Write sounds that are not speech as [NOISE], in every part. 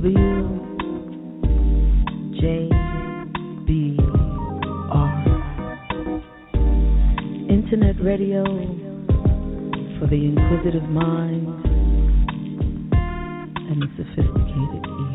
W J B R Internet radio for the inquisitive mind and the sophisticated ear.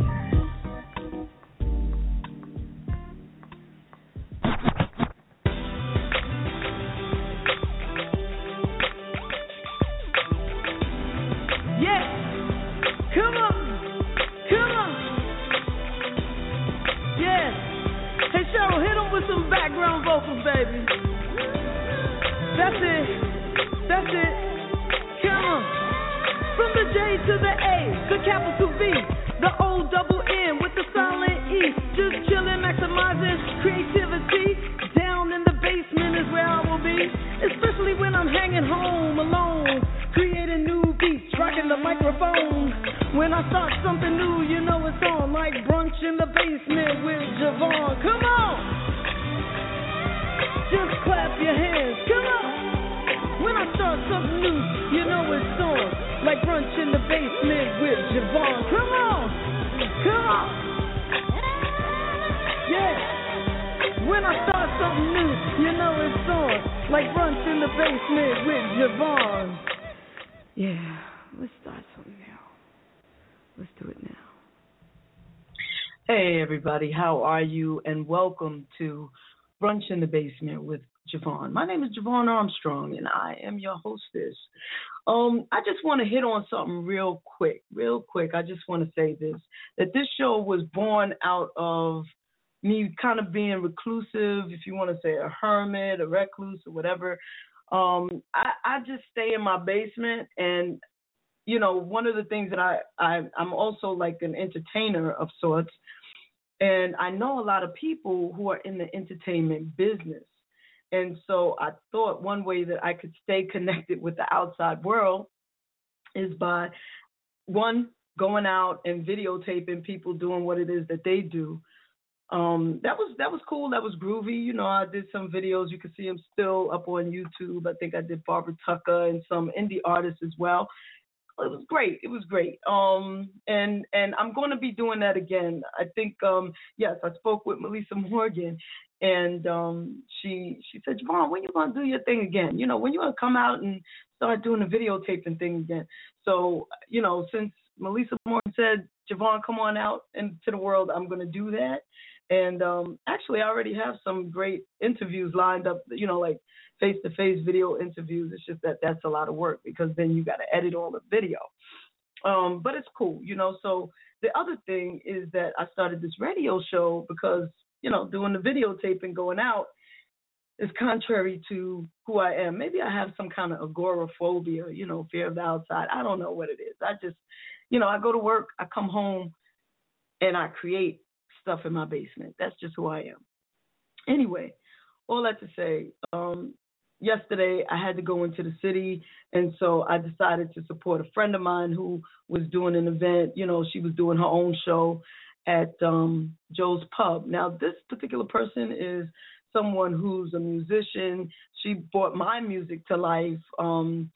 Everybody, how are you? And welcome to Brunch in the Basement with JaVonne. My name is JaVonne Armstrong, and I am your hostess. Um, I just want to hit on something real quick, real quick. I just want to say this that this show was born out of me kind of being reclusive, if you want to say a hermit, a recluse, or whatever. Um, I, I just stay in my basement and you know, one of the things that I, I I'm also like an entertainer of sorts, and I know a lot of people who are in the entertainment business. And so I thought one way that I could stay connected with the outside world is by one going out and videotaping people doing what it is that they do. Um, that was that was cool. That was groovy. You know, I did some videos. You can see them still up on YouTube. I think I did Barbara Tucker and some indie artists as well it was great. It was great. Um, and and I'm going to be doing that again. I think um, yes, I spoke with Melissa Morgan, and um, she she said, JaVonne, when you going to do your thing again? You know, when you going to come out and start doing the videotaping thing again? So you know, since Melissa Morgan said, JaVonne, come on out into the world, I'm going to do that. And um, actually, I already have some great interviews lined up. You know, like face to face video interviews. It's just that that's a lot of work because then you got to edit all the video. Um, but it's cool, you know. So the other thing is that I started this radio show because you know doing the videotaping going out is contrary to who I am. Maybe I have some kind of agoraphobia, you know, fear of the outside. I don't know what it is. I just, you know, I go to work, I come home, and I create stuff in my basement. That's just who I am. Anyway, all that to say, um, yesterday I had to go into the city, and so I decided to support a friend of mine who was doing an event. You know, she was doing her own show at um, Joe's Pub. Now, this particular person is someone who's a musician. She brought my music to life. Um,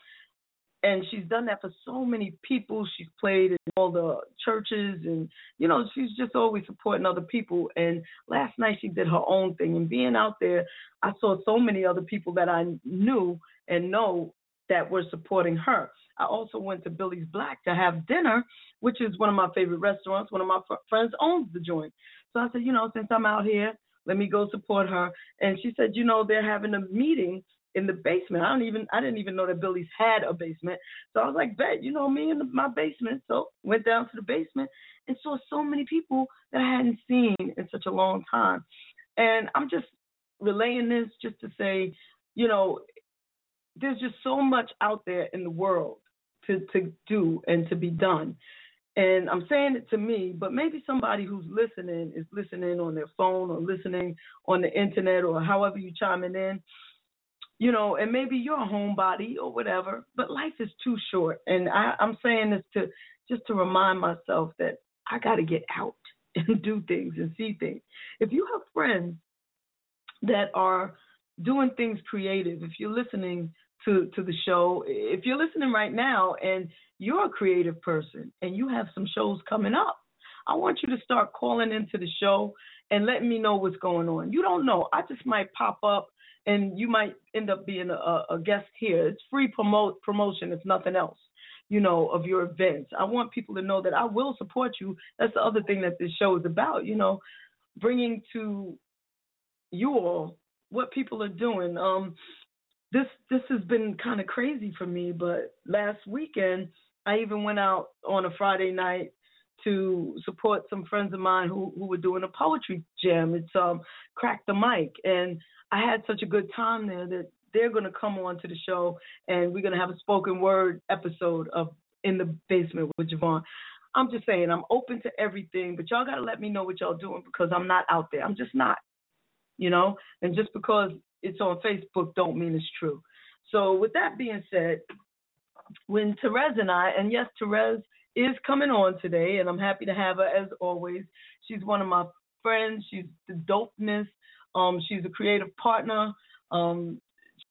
and she's done that for so many people. She's played in all the churches, and you know, she's just always supporting other people. And last night she did her own thing, and being out there, I saw so many other people that I knew and know that were supporting her. I also went to Billie's Black to have dinner, which is one of my favorite restaurants. One of my fr- friends owns the joint, so I said, you know, since I'm out here, let me go support her. And she said, you know, they're having a meeting in the basement. I don't even I didn't even know that Billie's had a basement. So I was like, bet, you know me in the, my basement. So went down to the basement and saw so many people that I hadn't seen in such a long time. And I'm just relaying this just to say, you know, there's just so much out there in the world to to do and to be done. And I'm saying it to me, but maybe somebody who's listening is listening on their phone or listening on the internet or however you chiming in. You know, and maybe you're a homebody or whatever, but life is too short. And I, I'm saying this to just to remind myself that I got to get out [LAUGHS] and do things and see things. If you have friends that are doing things creative, if you're listening to to the show, if you're listening right now and you're a creative person and you have some shows coming up, I want you to start calling into the show and letting me know what's going on. You don't know. I just might pop up and you might end up being a, a guest here. It's free promote promotion, if nothing else you know, of your events. I want people to know that I will support you. That's the other thing that this show is about, you know, bringing to you all what people are doing. Um, this this has been kind of crazy for me, but last weekend I even went out on a Friday night to support some friends of mine who who were doing a poetry jam. It's um crack the mic, and I had such a good time there that they're going to come on to the show and we're going to have a spoken word episode of in the basement with JaVonne. I'm just saying I'm open to everything, but y'all got to let me know what y'all doing because I'm not out there. I'm just not, you know. And just because it's on Facebook don't mean it's true. So with that being said, when Terez and I, and yes, Terez is coming on today, and I'm happy to have her as always. She's one of my friends. She's the dopeness. Um, she's a creative partner. Um,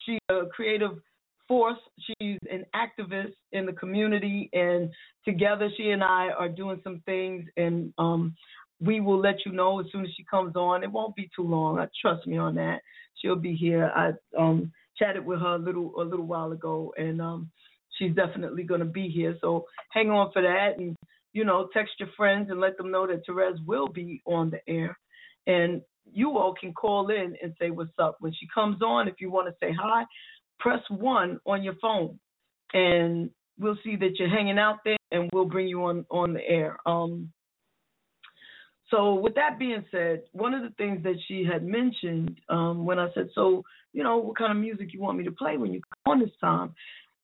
she's a creative force. She's an activist in the community, and together she and I are doing some things. And um, we will let you know as soon as she comes on. It won't be too long. Trust me on that. She'll be here. I um, chatted with her a little a little while ago, and um, she's definitely going to be here. So hang on for that, and you know, text your friends and let them know that Terez will be on the air. And you all can call in and say what's up. When she comes on, if you want to say hi, press one on your phone, and we'll see that you're hanging out there, and we'll bring you on on the air. Um, so with that being said, one of the things that she had mentioned um, when I said, "So, you know, what kind of music you want me to play when you come on this time?"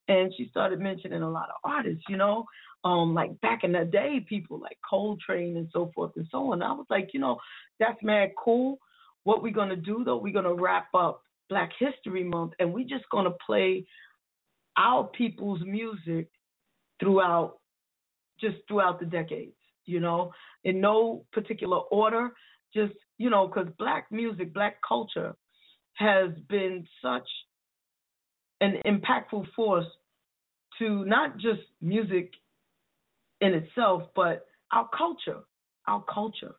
And she started mentioning a lot of artists, you know, um, like back in the day, people like Coltrane and so forth and so on. I was like, you know, that's mad cool. What we're gonna do though, we're gonna wrap up Black History Month and we're just gonna play our people's music throughout just throughout the decades, you know, in no particular order, just, you know, because black music, black culture has been such an impactful force to not just music in itself, but our culture, our culture,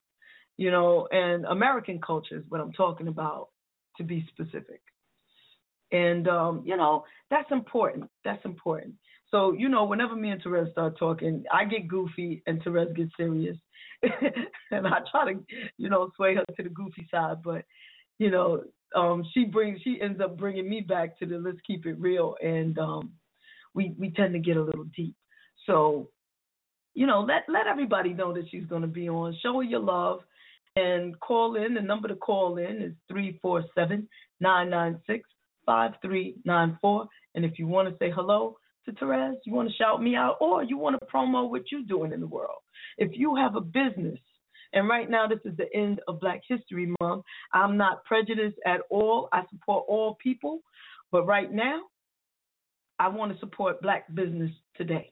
you know, and American culture is what I'm talking about to be specific. And um, you know, that's important. That's important. So, you know, whenever me and Terez start talking, I get goofy and Terez gets serious. [LAUGHS] and I try to, you know, sway her to the goofy side, but you know, um, she brings she ends up bringing me back to the let's keep it real, and um, we we tend to get a little deep. So, you know, let let everybody know that she's going to be on. Show her your love, and call in. The number to call in is three four seven nine nine six five three nine four. And if you want to say hello to Terez, you want to shout me out, or you want to promo what you're doing in the world. If you have a business and right now, this is the end of Black History Month. I'm not prejudiced at all. I support all people. But right now, I want to support black business today.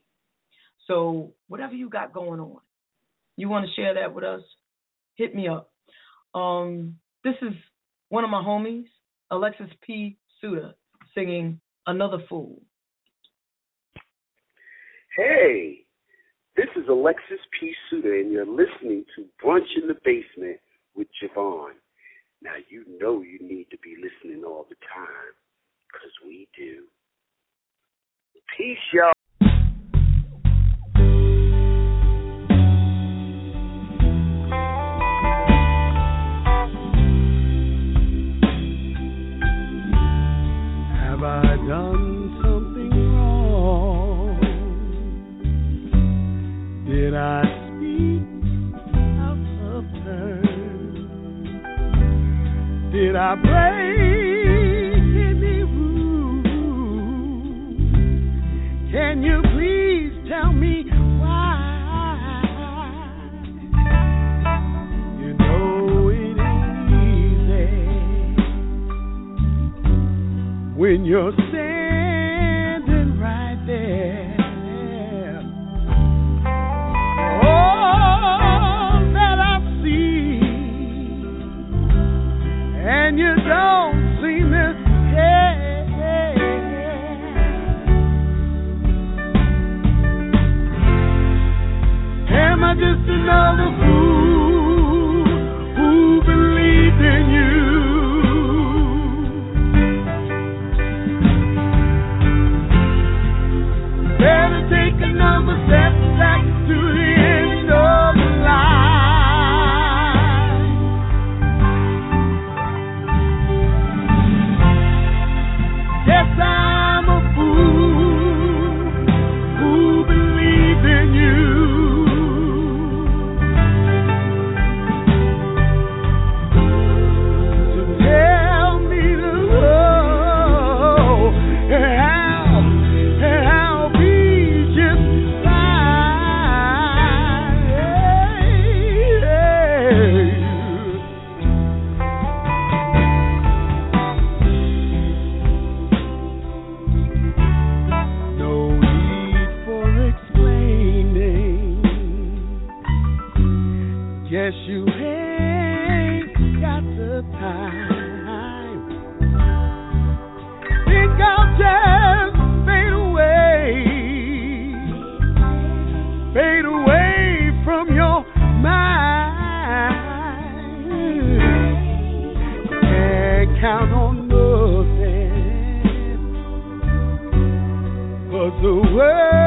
So, whatever you got going on, you want to share that with us, hit me up. Um, this is one of my homies, Alexis P. Suter, singing Another Fool. Hey, this is Alexis P. Suter, and you're listening to Brunch in the Basement with JaVonne. Now, you know you need to be listening all the time, because we do. Peace, y'all. Have good when I speak out of turn? Did I break any rules? Can you please tell me why? You know it ain't easy when you're another fool. count on nothing. Cause the world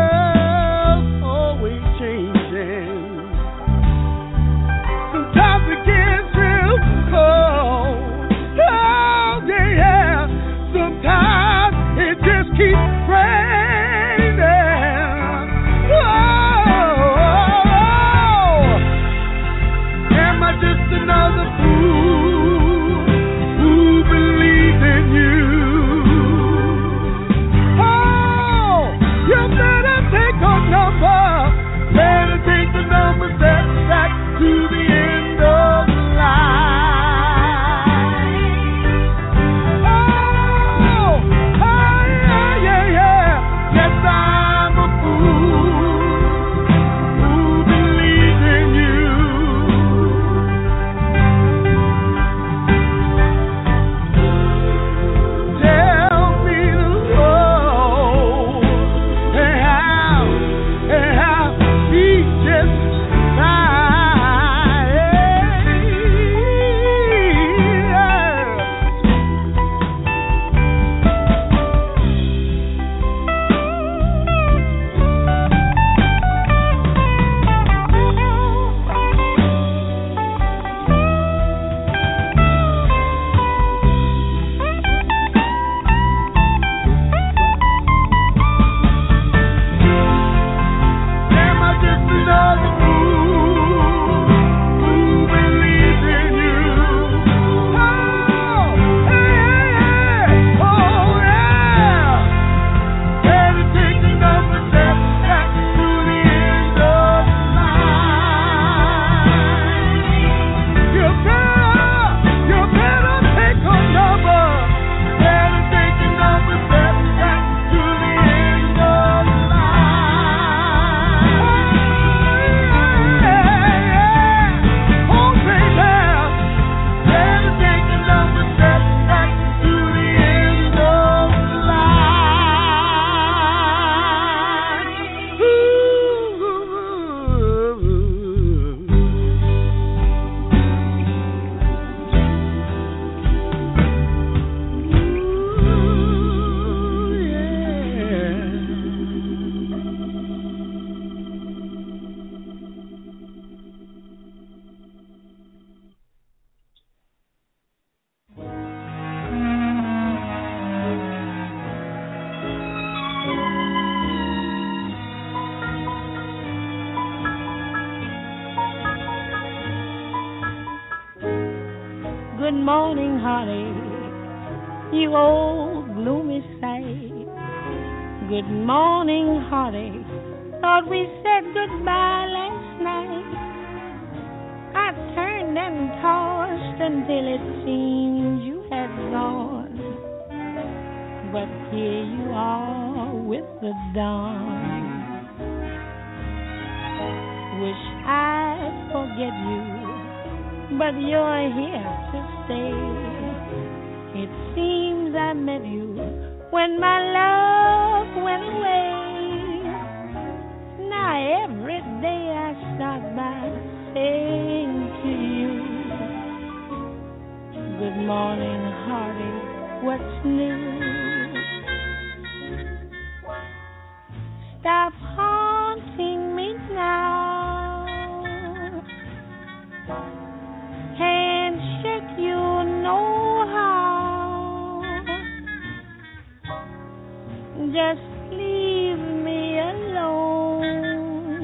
Just leave me alone.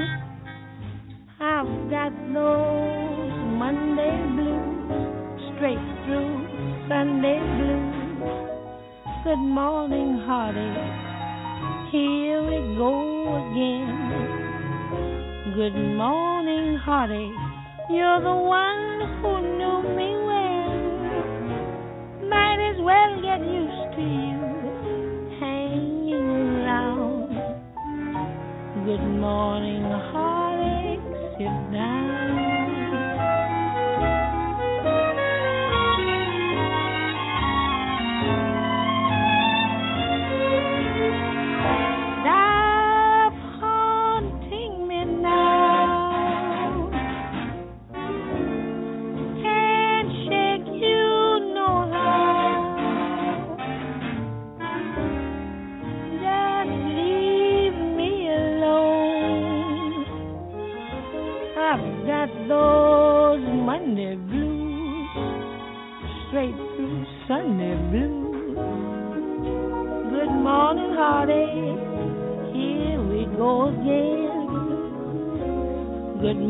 I've got those Monday blues straight through Sunday blues. Good morning, heartache. Here we go again. Good morning, heartache. You're the one who knew me well. Might as well get used to you morning,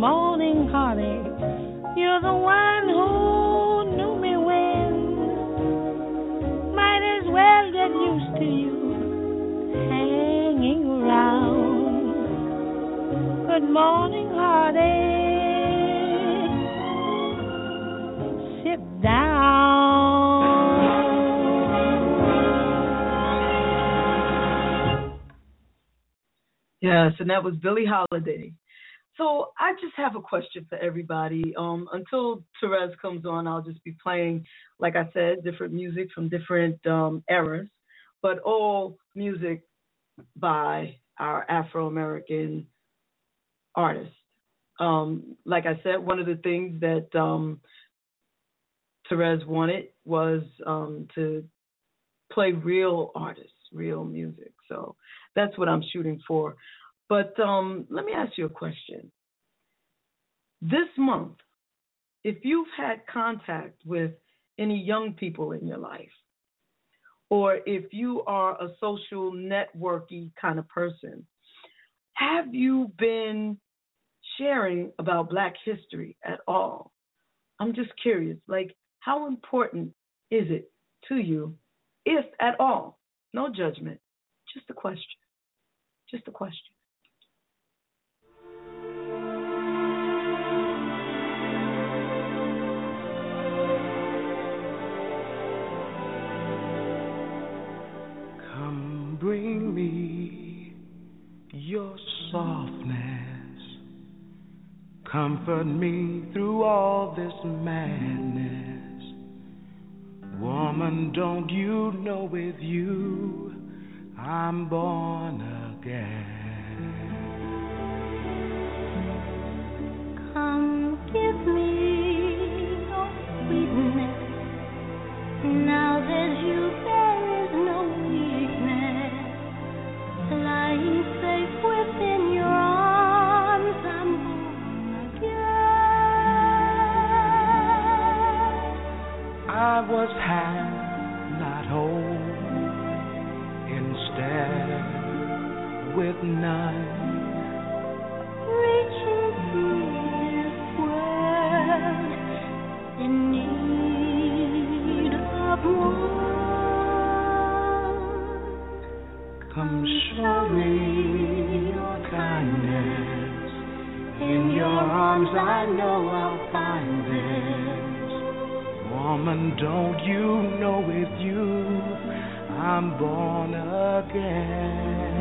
morning, heartache. You're the one who knew me when. Might as well get used to you hanging around. Good morning, heartache. Sit down. Yes, and that was Billie Holiday. So I just have a question for everybody. Um, until Terez comes on, I'll just be playing, like I said, different music from different um, eras, but all music by our Afro American artists. Um, like I said, one of the things that um, Terez wanted was um, to play real artists, real music. So that's what I'm shooting for. But um, let me ask you a question. This month, if you've had contact with any young people in your life, or if you are a social networky kind of person, have you been sharing about Black history at all? I'm just curious. Like, how important is it to you, if at all? No judgment, just a question. Just a question. Bring me your softness. Comfort me through all this madness. Woman, don't you know with you I'm born again? Come give me your sweetness. Now that you I was half not whole. Instead, with none, reaching is world in need of one. Come show me your kindness. In your arms, I know I'll find it. Woman, don't you know with you I'm born again?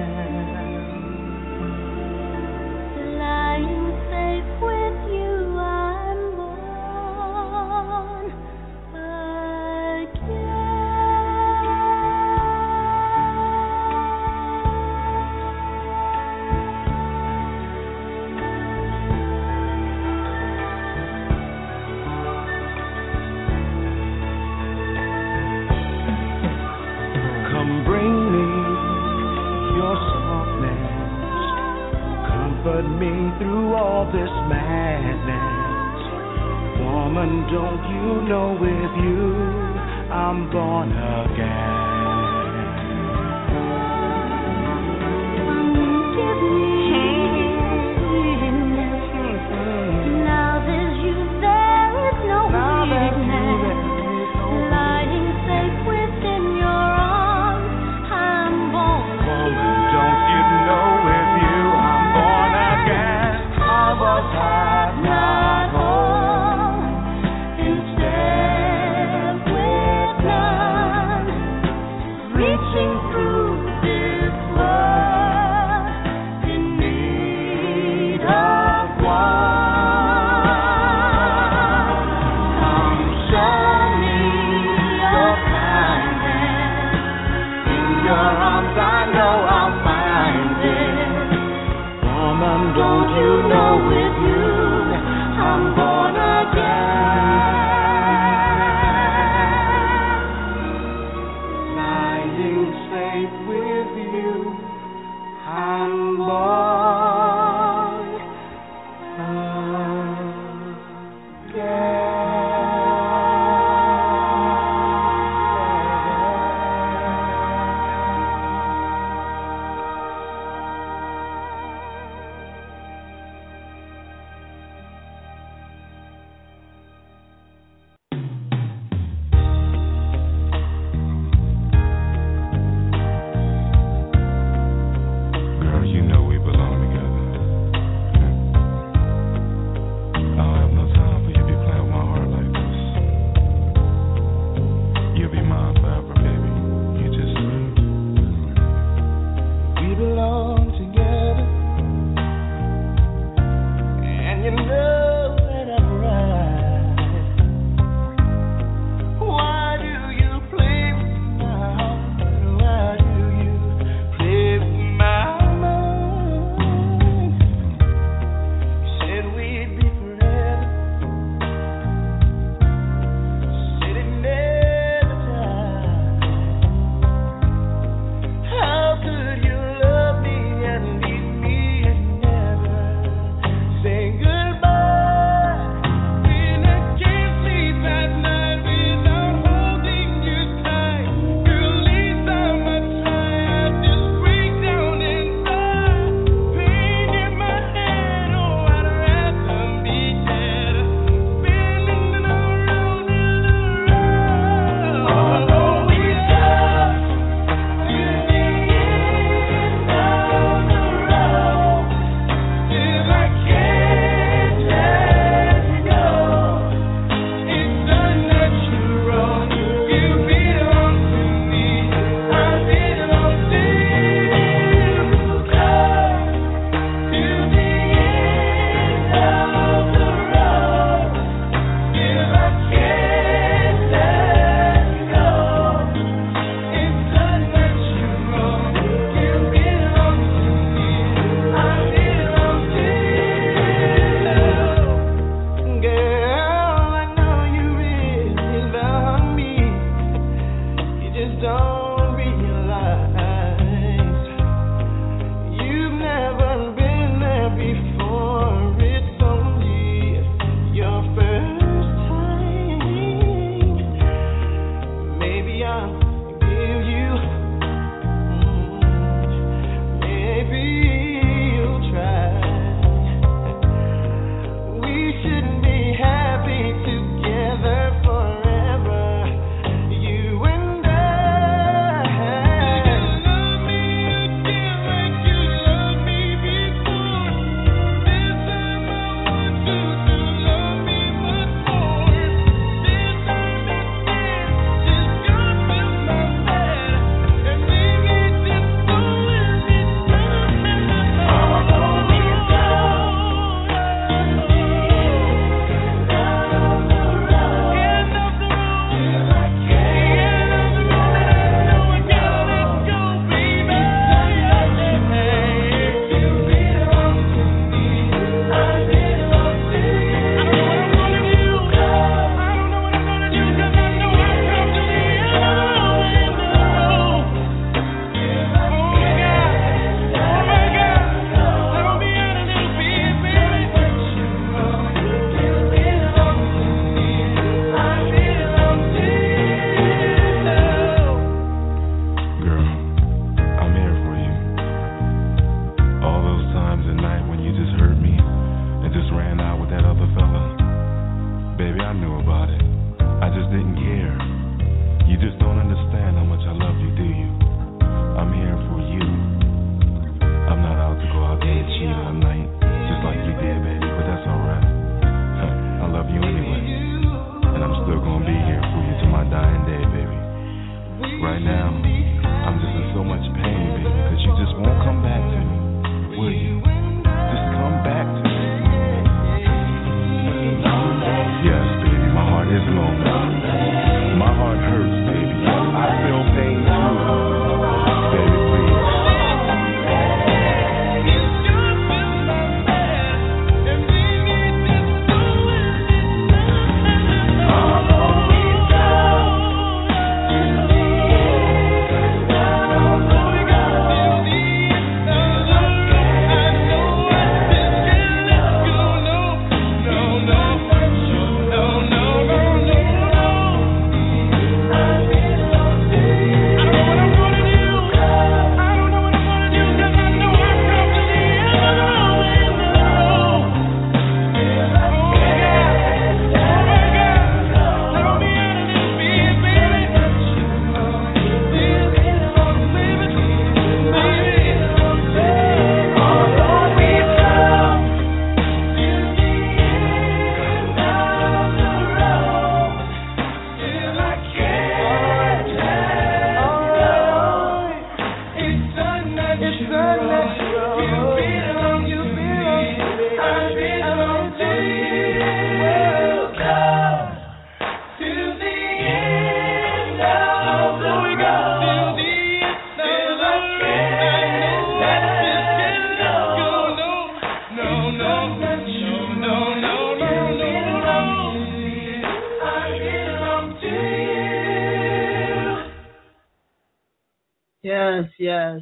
Yes, yes.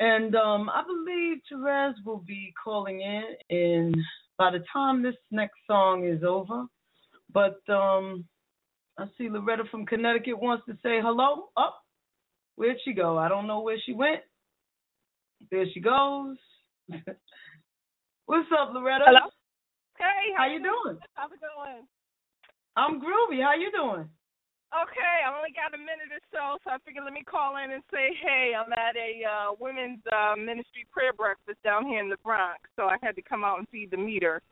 And um, I believe Terez will be calling in, and by the time this next song is over, but um, I see Loretta from Connecticut wants to say hello. Up, oh, where'd she go? I don't know where she went. There she goes. [LAUGHS] What's up, Loretta? Hello. Hey, how, how you doing? doing? How's it going? I'm groovy. How you doing? Okay, I only got a minute or so, so I figured let me call in and say, hey, I'm at a uh, women's uh, ministry prayer breakfast down here in the Bronx, so I had to come out and feed the meter.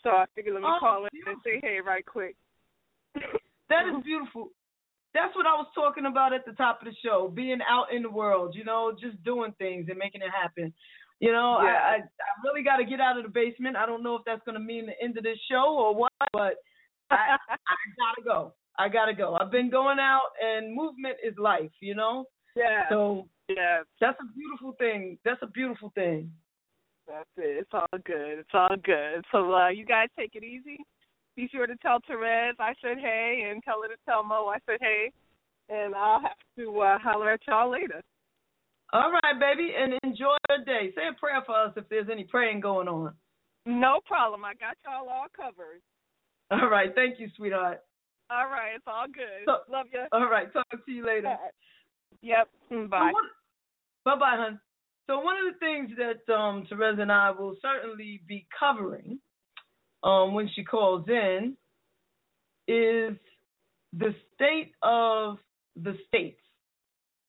So I figured let me oh, call in beautiful. and say, hey, right quick. that is [LAUGHS] beautiful. That's what I was talking about at the top of the show, being out in the world, you know, just doing things and making it happen. You know, yeah. I, I I really got to get out of the basement. I don't know if that's going to mean the end of this show or what, but I I gotta go. I gotta go. I've been going out, and movement is life. You know. Yeah. So yeah, that's a beautiful thing. That's a beautiful thing. That's it. It's all good. It's all good. So uh, you guys take it easy. Be sure to tell Terez I said hey, and tell her to tell Mo I said hey, and I'll have to uh, holler at y'all later. All right, baby, and enjoy your day. Say a prayer for us if there's any praying going on. No problem. I got y'all all covered. All right. Thank you, sweetheart. All right. It's all good. So, Love you. All right. Talk to you later. Yep. Mm, bye. So bye bye, hon. So one of the things that um Terez and I will certainly be covering um when she calls in is the state of the states.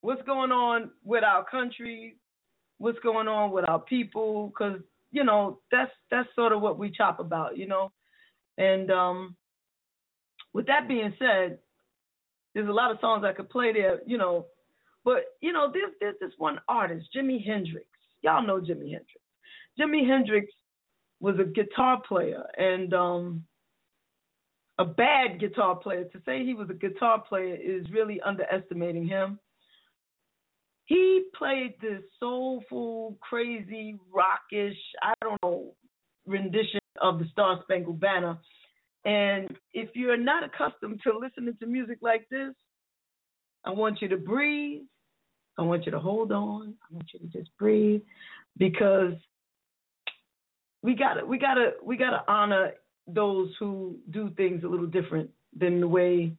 What's going on with our country? What's going on with our people? Because you know that's that's sort of what we chop about, you know. And um, with that being said, there's a lot of songs I could play there, you know. But you know, there's there's this one artist, Jimi Hendrix. Y'all know Jimi Hendrix. Jimi Hendrix was a guitar player and um, a bad guitar player. To say he was a guitar player is really underestimating him. He played this soulful, crazy, rockish, I don't know, rendition of the Star Spangled Banner. And if you're not accustomed to listening to music like this, I want you to breathe. I want you to hold on. I want you to just breathe because we gotta we gotta we gotta honor those who do things a little different than the way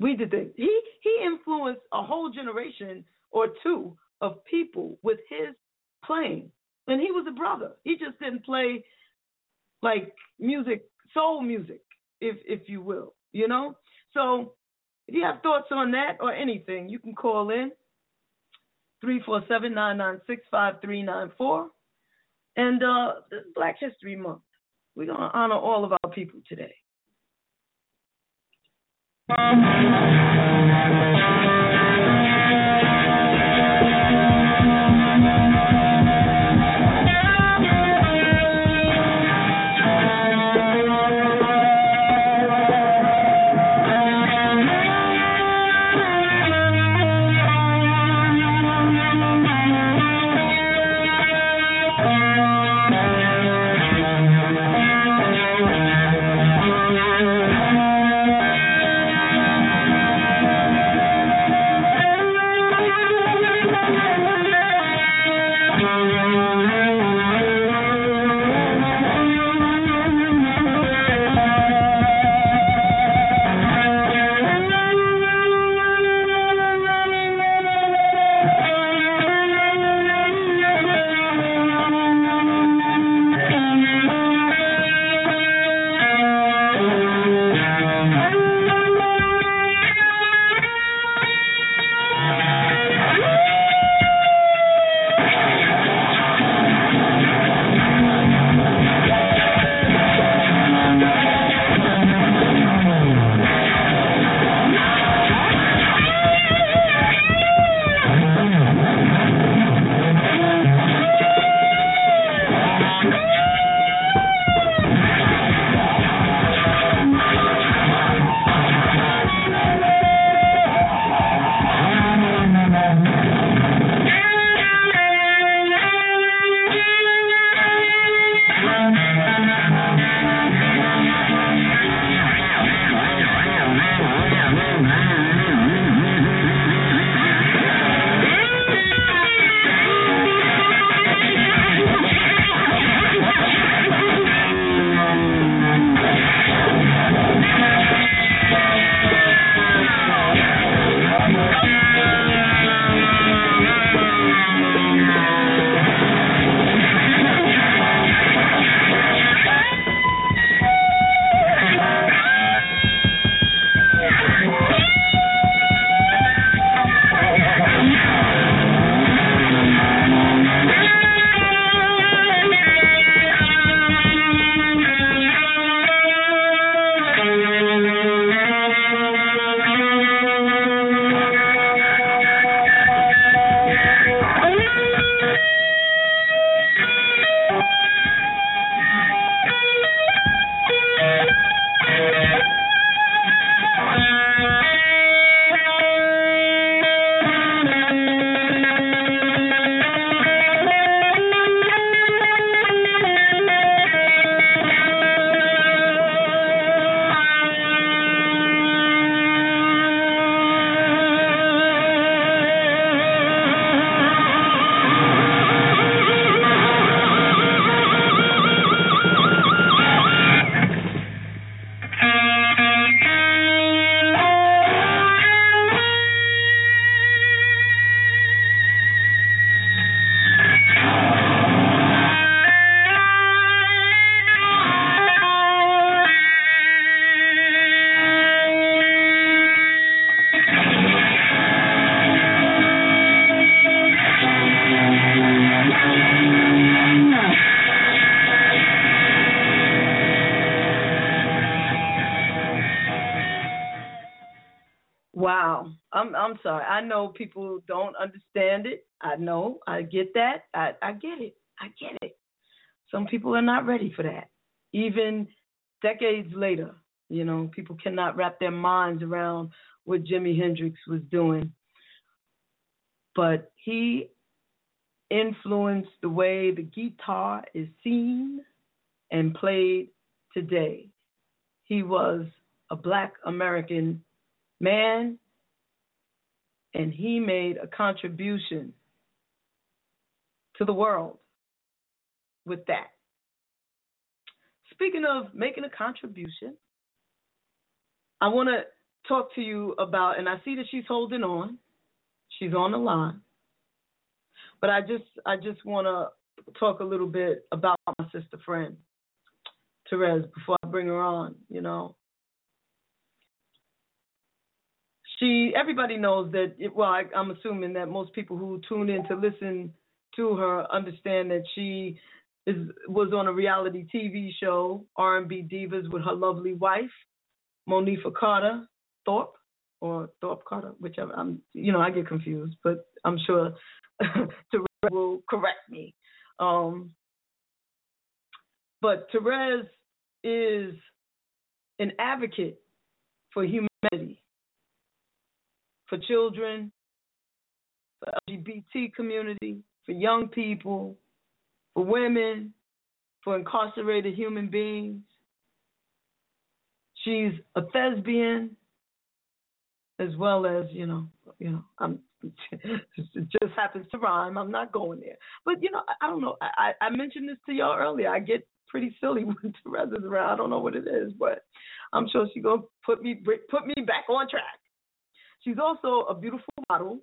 we did things. He he influenced a whole generation or two of people with his playing. And he was a brother. He just didn't play like music, soul music, if if you will, you know. So if you have thoughts on that or anything, you can call in three four seven nine nine six five three nine four. And uh, Black History Month. We're gonna honor all of our people today. Thank you. Know people don't understand it. I know. I get that. I I get it. I get it. Some people are not ready for that. Even decades later, you know, people cannot wrap their minds around what Jimi Hendrix was doing. But he influenced the way the guitar is seen and played today. He was a black American man and he made a contribution to the world with that. Speaking of making a contribution, I want to talk to you about, and I see that she's holding on. She's on the line. But I just I just want to talk a little bit about my sister friend, Terez, before I bring her on, you know. She everybody knows that it, well, I, I'm assuming that most people who tune in to listen to her understand that she is was on a reality TV show, R&B Divas, with her lovely wife, Monifah Carter Thorpe, or Thorpe Carter, whichever. I'm, you know, I get confused, but I'm sure [LAUGHS] Terez will correct me. Um, but Terez is an advocate for humanity, for children, for LGBT community, for young people, for women, for incarcerated human beings. She's a thespian, as well as you know, you know, I'm it just happens to rhyme. I'm not going there, but you know, I, don't know. I I mentioned this to y'all earlier. I get pretty silly [LAUGHS] when Terez is around. I don't know what it is, but I'm sure she's gonna put me put me back on track. She's also a beautiful model,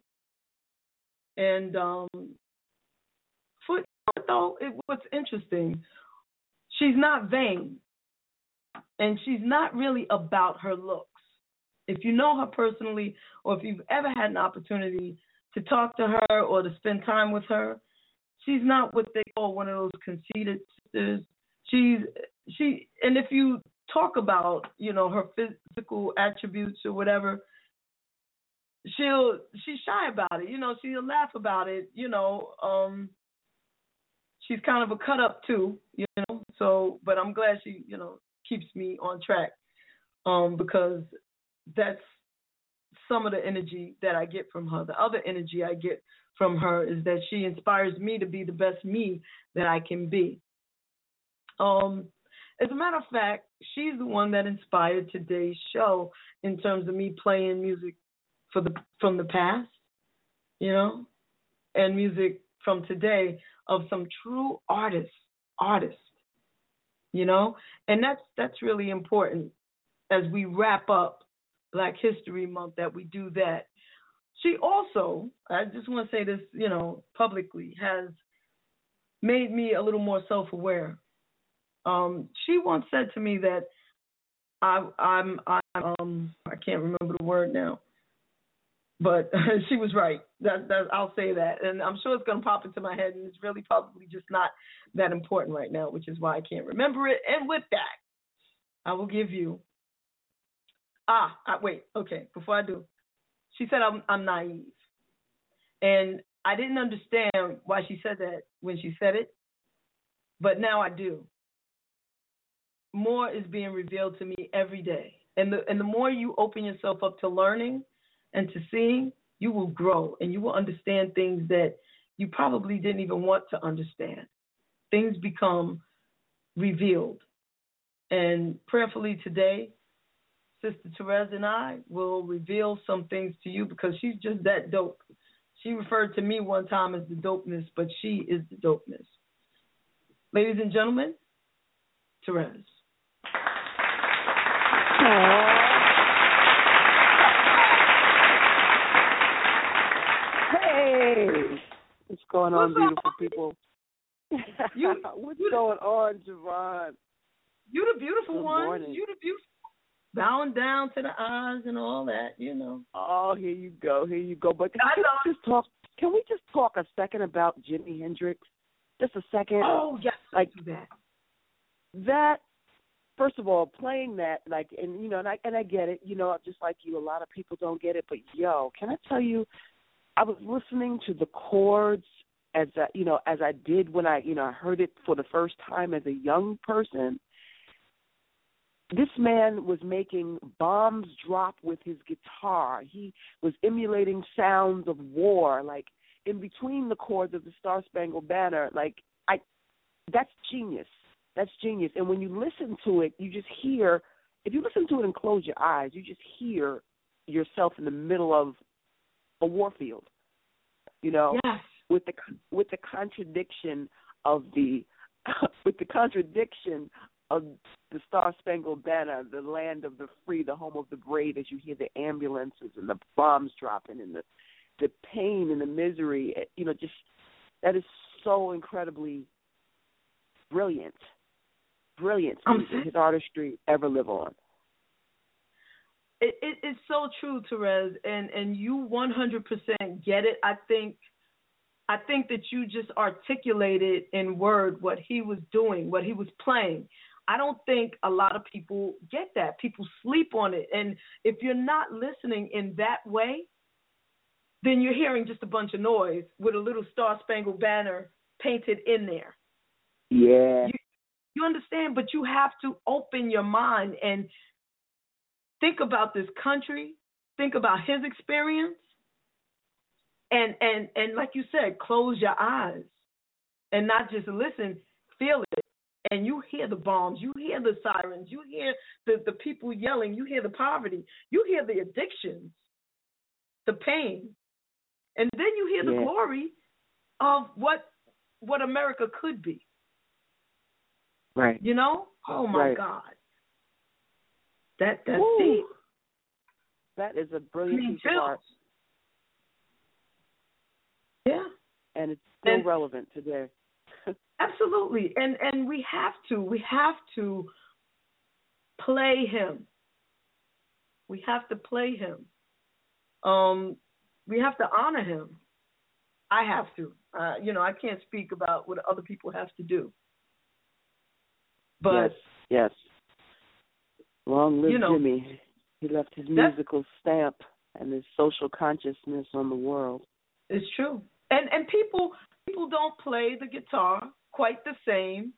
and um, for though, it, what's interesting, she's not vain, and she's not really about her looks. If you know her personally, or if you've ever had an opportunity to talk to her or to spend time with her, she's not what they call one of those conceited sisters. She's she, and if you talk about you know her physical attributes or whatever, she'll she's shy about it. You know, she'll laugh about it. You know, um, she's kind of a cut up too. You know, so but I'm glad she you know keeps me on track um, because that's some of the energy that I get from her. The other energy I get from her is that she inspires me to be the best me that I can be. Um, as a matter of fact, she's the one that inspired today's show in terms of me playing music for the from the past, you know, and music from today of some true artists, artists, you know, and that's that's really important as we wrap up Black History Month that we do that. She also, I just want to say this, you know, publicly, has made me a little more self-aware. Um, she once said to me that I, I'm, I'm, um, I can't remember the word now, but [LAUGHS] she was right. That, that I'll say that, and I'm sure it's going to pop into my head, and it's really probably just not that important right now, which is why I can't remember it. And with that, I will give you Ah, I, wait. Okay, before I do, she said I'm I'm naive, and I didn't understand why she said that when she said it, but now I do. More is being revealed to me every day, and the and the more you open yourself up to learning and to seeing, you will grow and you will understand things that you probably didn't even want to understand. Things become revealed, and prayerfully today Sister Terez and I will reveal some things to you because she's just that dope. She referred to me one time as the dopeness, but she is the dopeness. Ladies and gentlemen, Terez. Hey, what's going on, beautiful people? You, [LAUGHS] what's going on, JaVonne? You the beautiful Good one. morning. You the beautiful. Bowing down to the eyes and all that, you know. Oh, here you go, here you go. But can I we just talk? Can we just talk a second about Jimi Hendrix? Just a second. Oh yes, like that. that first of all, playing that like, and you know, and I and I get it. You know, just like you, a lot of people don't get it. But yo, can I tell you, I was listening to the chords as I, you know, as I did when I, you know, I heard it for the first time as a young person. This man was making bombs drop with his guitar. He was emulating sounds of war, like in between the chords of the Star Spangled Banner. Like I, that's genius. That's genius. And when you listen to it, you just hear. If you listen to it and close your eyes, you just hear yourself in the middle of a war field. You know, yes. with the with the contradiction of the [LAUGHS] with the contradiction of the Star Spangled Banner, the land of the free, the home of the brave, as you hear the ambulances and the bombs dropping and the the pain and the misery, eh, you know, just that is so incredibly brilliant, brilliant. Um, His artistry ever live on. It, it it's so true, Terez, and and you 100% get it. I think I think that you just articulated in word what he was doing, what he was playing. I don't think a lot of people get that. People sleep on it, and if you're not listening in that way, then you're hearing just a bunch of noise with a little Star Spangled Banner painted in there. Yeah. You, you understand, but you have to open your mind and think about this country, think about his experience, and and and like you said, close your eyes and not just listen, feel it. And you hear the bombs, you hear the sirens, you hear the, the people yelling, you hear the poverty, you hear the addictions, the pain. And then you hear the Yeah. glory of what what America could be. Right. You know? Oh my Right. God. That that's Woo. deep. That is a I brilliant mean, piece of art, Yeah. and it's still And- relevant today. [LAUGHS] Absolutely. And and we have to we have to play him. We have to play him. Um we have to honor him. I have to. Uh, you know, I can't speak about what other people have to do. But yes, yes. Long live You know, Jimi. He left his musical stamp and his social consciousness on the world. It's true. And and people people don't play the guitar quite the same.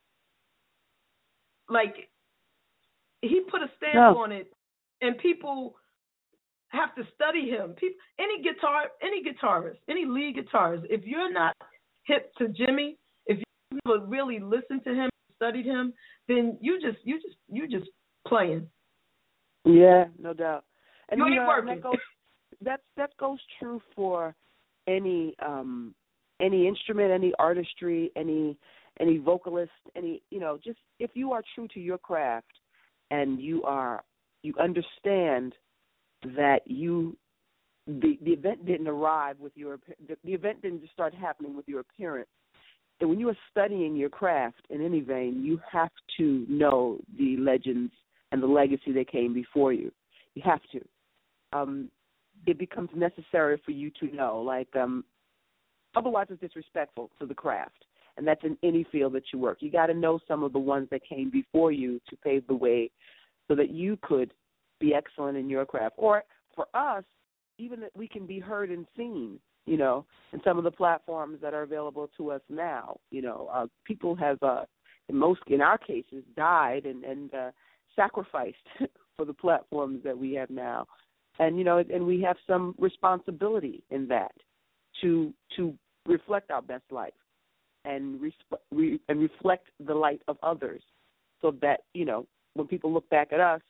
Like he put a stamp No. on it and people have to study him. People any guitar any guitarist, any lead guitarist, if you're not hip to Jimi, if you never really listened to him, studied him, then you just you just you just playing. Yeah, no doubt. And You you ain't know, working. that goes that that goes true for any um any instrument, any artistry, any any vocalist, any you know, just if you are true to your craft and you are you understand that you the the event didn't arrive with your the, the event didn't just start happening with your appearance. And when you are studying your craft in any vein, you have to know the legends and the legacy that came before you. You have to. Um, it becomes necessary for you to know. Like, um, otherwise, it's disrespectful to the craft, and that's in any field that you work. You got to know some of the ones that came before you to pave the way, so that you could be excellent in your craft. Or for us, even that we can be heard and seen. You know, in some of the platforms that are available to us now. You know, uh, people have, uh, in most, in our cases, died and and uh, sacrificed [LAUGHS] for the platforms that we have now. And you know and we have some responsibility in that to to reflect our best life and resp- re- and reflect the light of others so that you know when people look back at us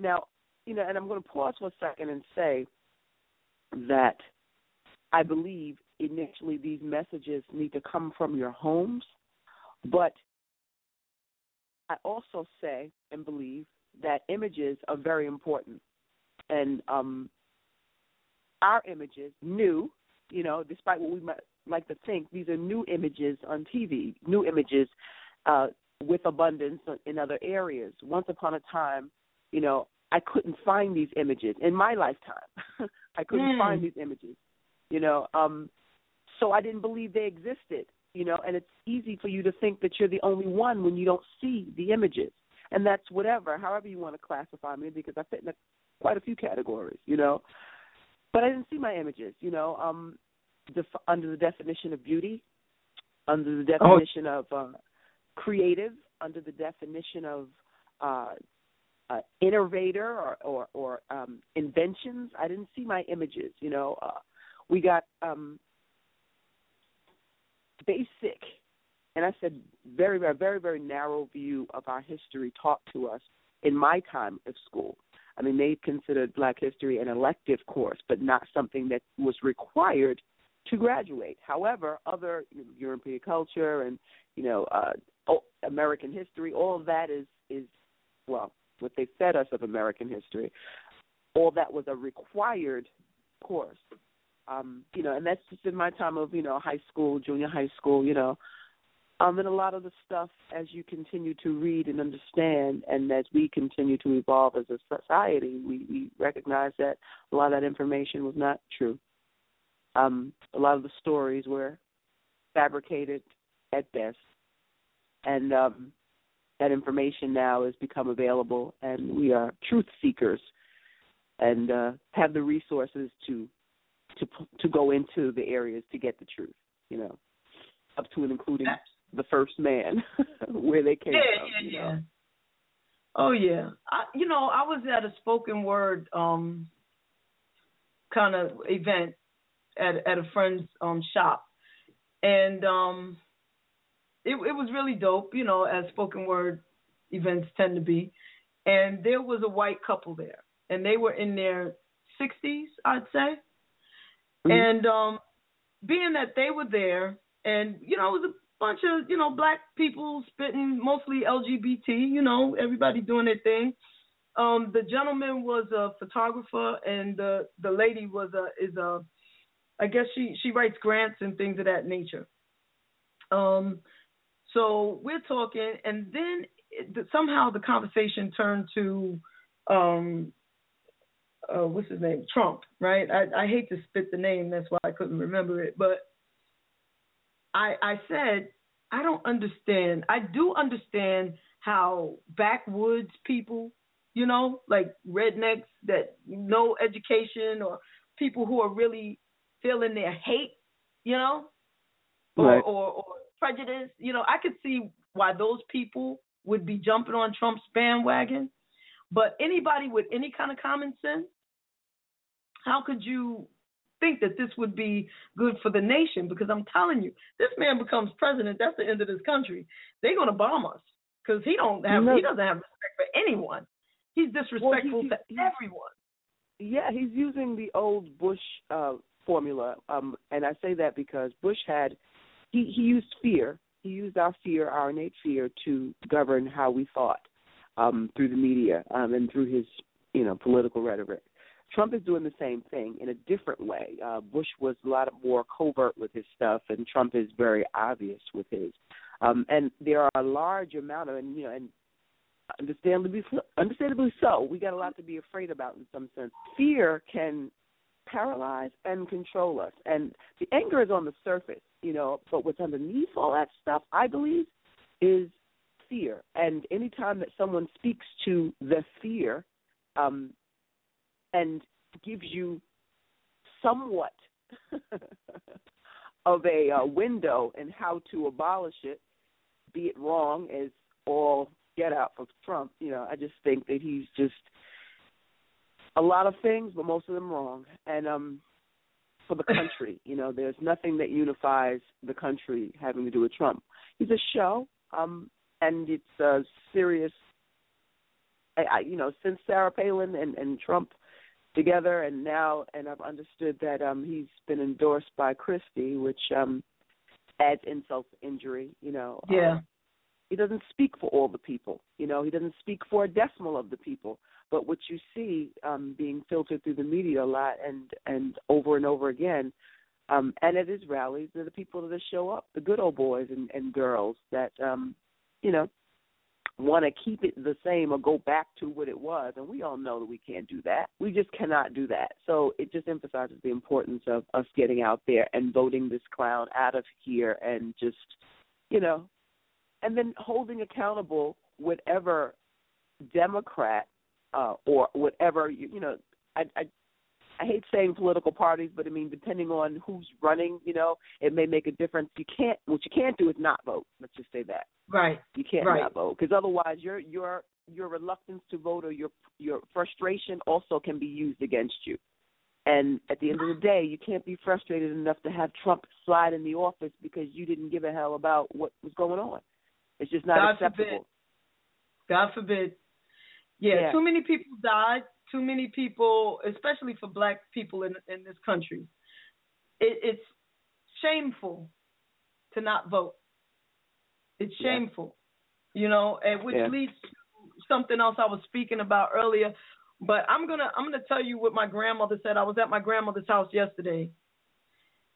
now you know and I'm going to pause for a second and say that I believe initially these messages need to come from your homes but I also say and believe that images are very important. And um, our images, new, you know, despite what we might like to think, these are new images on TV, new images uh, with abundance in other areas. Once upon a time, you know, I couldn't find these images in my lifetime. [LAUGHS] I couldn't Mm. find these images, you know. Um, so I didn't believe they existed, you know. And it's easy for you to think that you're the only one when you don't see the images. and that's whatever, however you want to classify me, because I fit in a, quite a few categories, you know. But I didn't see my images, you know, um, def- under the definition of beauty, under the Oh. definition of uh, creative, under the definition of uh, uh, innovator or or, or um, inventions. I didn't see my images. You know, uh, we got um, basic, and I said very very very very narrow view of our history taught to us in my time of school. I mean, they considered Black History an elective course, but not something that was required to graduate. However, other you know, European culture and you know uh, American history, all of that is is well what they fed us of American history. All that was a required course. Um, you know, and that's just in my time of, you know, high school, junior high school, you know. Um, and a lot of the stuff as you continue to read and understand and as we continue to evolve as a society, we, we recognize that a lot of that information was not true. Um, a lot of the stories were fabricated at best. And um that information now has become available and we are truth seekers and uh, have the resources to to to go into the areas to get the truth you know up to and including the first man [LAUGHS] where they came yeah, from yeah, yeah. know Oh yeah. I you know, I was at a spoken word um kind of event at at a friend's um shop. And um it it was really dope, you know, as spoken word events tend to be. And there was a white couple there and they were in their 60s, I'd say. And um being that they were there and you know, it was a bunch of, you know, black people spitting mostly LGBT, you know, everybody doing their thing. Um the gentleman was a photographer and the the lady was a is a I guess she she writes grants and things of that nature. Um so we're talking and then it, somehow the conversation turned to um uh, what's his name? Trump, right? I, I hate to spit the name, that's why I couldn't remember it. But I I said I don't understand. I do understand how backwoods people, you know, like rednecks that no education or people who are really feeling their hate, you know, or, or or prejudice. You know, I could see why those people would be jumping on Trump's bandwagon. But anybody with any kind of common sense, how could you think that this would be good for the nation? Because I'm telling you, this man becomes president, that's the end of this country. They're gonna bomb us because he don't have No. he doesn't have respect for anyone. He's disrespectful he- to he- everyone. Yeah, he's using the old Bush uh, formula, um, and I say that because Bush had he he used fear. He used our fear, our innate fear, to govern how we thought um, through the media um, and through his you know political rhetoric. Trump is doing the same thing in a different way. Uh, Bush was a lot more covert with his stuff, and Trump is very obvious with his. Um, and there are a large amount of, and you know, and understandably, understandably so. We got a lot to be afraid about in some sense. Fear can paralyze and control us, and the anger is on the surface, you know. But what's underneath all that stuff, I believe, is fear. And anytime that someone speaks to the fear, um, and gives you somewhat [LAUGHS] of a uh, window in how to abolish it, be it wrong as all get out for Trump. You know, I just think that he's just a lot of things, but most of them wrong. And um for the country, you know, there's nothing that unifies the country having to do with Trump. He's a show, um, and it's a serious. I, I, you know, since Sarah Palin and, and Trump together, and now, and I've understood that um he's been endorsed by Christie, which um adds insult to injury. You know, Yeah. Um, he doesn't speak for all the people. You know, he doesn't speak for a decimal of the people. But what you see um, being filtered through the media a lot and and over and over again, um, and at his rallies, are the people that show up, the good old boys and, and girls that um, you know want to keep it the same or go back to what it was. And we all know that we can't do that. We just cannot do that. So it just emphasizes the importance of us getting out there and voting this clown out of here and just, you know, and then holding accountable whatever Democrat uh, or whatever you, you know, I, I I hate saying political parties, but I mean depending on who's running, you know, it may make a difference. You can't what you can't do is not vote. Let's just say that. Right. You can't right. not vote because otherwise your your your reluctance to vote or your your frustration also can be used against you. And at the end of the day, you can't be frustrated enough to have Trump slide in the office because you didn't give a hell about what was going on. It's just not God acceptable. Forbid. God forbid. Yeah, Yeah. too many people died. Too many people, especially for black people in in this country. It, it's shameful to not vote. It's Yeah. shameful, you know, and which Yeah. leads to something else I was speaking about earlier. But I'm gonna I'm gonna tell you what my grandmother said. I was at my grandmother's house yesterday,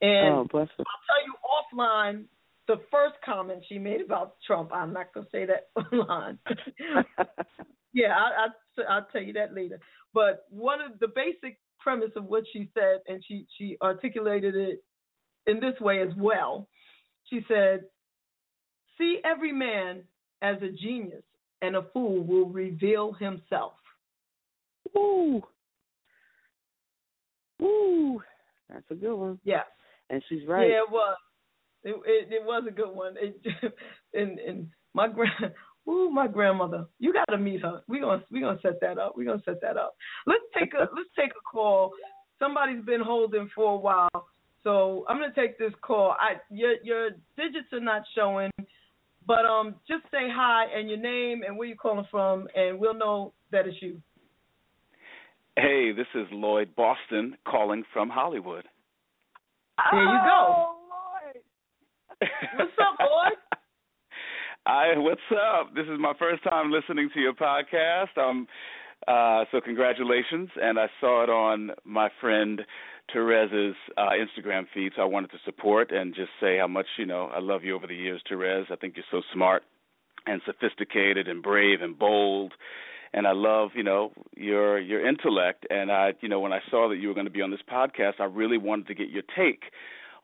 and oh. I'll tell you offline the first comment she made about Trump. I'm not gonna say that [LAUGHS] online. [LAUGHS] yeah, I, I I'll tell you that later. But one of the basic premise of what she said, and she she articulated it in this way as well. She said, "See every man as a genius, and a fool will reveal himself." Ooh. Ooh. That's a good one. Yeah. And she's right. Yeah, it was. It it, it was a good one. It, [LAUGHS] and and my grand, ooh, my grandmother. You got to meet her. We gonna we gonna set that up. We gonna set that up. Let's take a let's take a call. Somebody's been holding for a while, so I'm gonna take this call. I your your digits are not showing, but um, just say hi and your name and where you calling from, and we'll know that it's you. Hey, this is Lloyd Boston calling from Hollywood. There you go. Oh, What's up, Lloyd? I what's up? This is my first time listening to your podcast. Um uh so congratulations and I saw it on my friend Terez's uh Instagram feed, so I wanted to support and just say how much, you know, I love you over the years, Therez. I think you're so smart and sophisticated and brave and bold and I love, you know, your your intellect and I, you know, when I saw that you were going to be on this podcast, I really wanted to get your take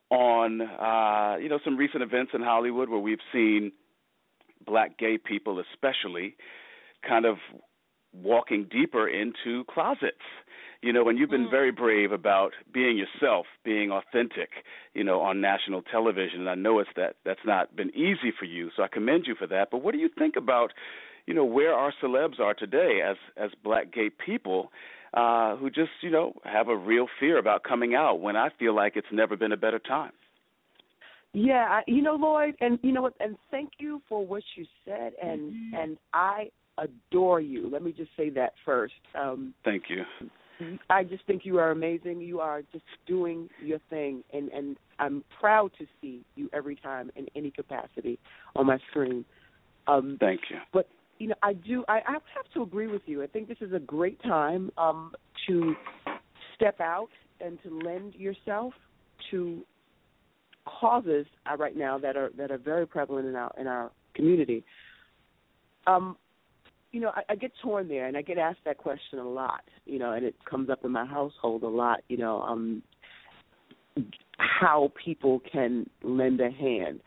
on uh, you know, some recent events in Hollywood where we've seen black gay people especially kind of walking deeper into closets. You know, and you've been very brave about being yourself, being authentic, you know, on national television. And I know it's that that's not been easy for you, so I commend you for that. But what do you think about, you know, where our celebs are today as as black gay people uh who just, you know, have a real fear about coming out when I feel like it's never been a better time. Yeah, I, you know, Lloyd, and you know what? And thank you for what you said, and and I adore you. Let me just say that first. Um, Thank you. I just think you are amazing. You are just doing your thing, and and I'm proud to see you every time in any capacity on my screen. Um, Thank you. But you know, I do. I, I have to agree with you. I think this is a great time um, to step out and to lend yourself to causes uh, right now that are that are very prevalent in our in our community. Um, you know, I, I get torn there, and I get asked that question a lot. You know, and it comes up in my household a lot. You know, um, how people can lend a hand.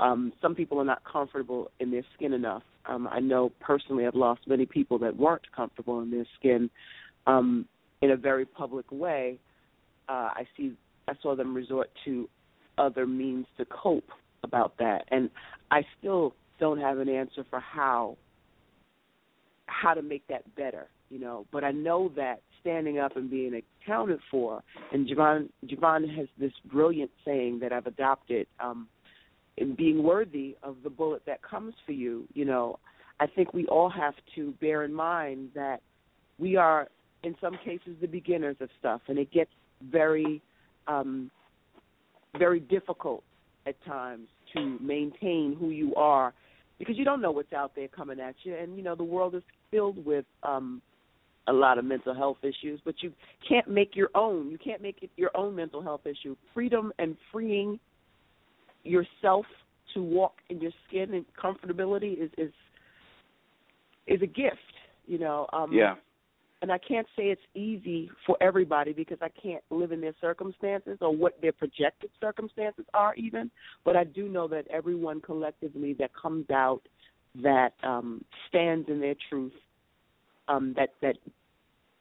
Um, some people are not comfortable in their skin enough. Um, I know personally, I've lost many people that weren't comfortable in their skin um, in a very public way. Uh, I see, I saw them resort to other means to cope about that, and I still don't have an answer for how how to make that better, you know. But I know that standing up and being accounted for, and JaVonne JaVonne has this brilliant saying that I've adopted, um, in being worthy of the bullet that comes for you, you know, I think we all have to bear in mind that we are in some cases the beginners of stuff and it gets very um very difficult at times to maintain who you are because you don't know what's out there coming at you. And you know the world is filled with um a lot of mental health issues but you can't make your own. You can't make it your own mental health issue. Freedom and freeing yourself to walk in your skin and comfortability is is is a gift you know um Yeah. And I can't say it's easy for everybody because I can't live in their circumstances or what their projected circumstances are even, but I do know that everyone collectively that comes out that um stands in their truth um, that that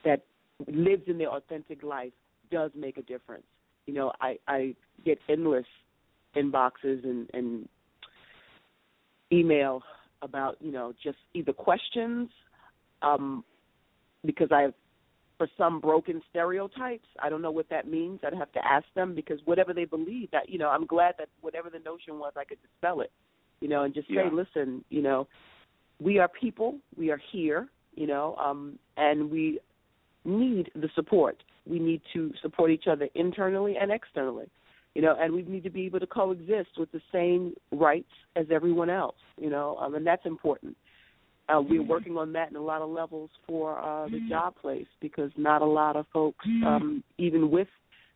that lives in their authentic life does make a difference. You know, I I get endless inboxes and and email about you know just either questions um because I've for some broken stereotypes. I don't know what that means. I'd have to ask them because whatever they believe that you know, I'm glad that whatever the notion was I could dispel it. You know, and just Yeah. say, listen, you know, we are people, we are here, you know, um and we need the support. We need to support each other internally and externally. You know, and we need to be able to coexist with the same rights as everyone else, you know, um, and that's important. Uh, we're working on that in a lot of levels for uh, the job place because not a lot of folks, um, even with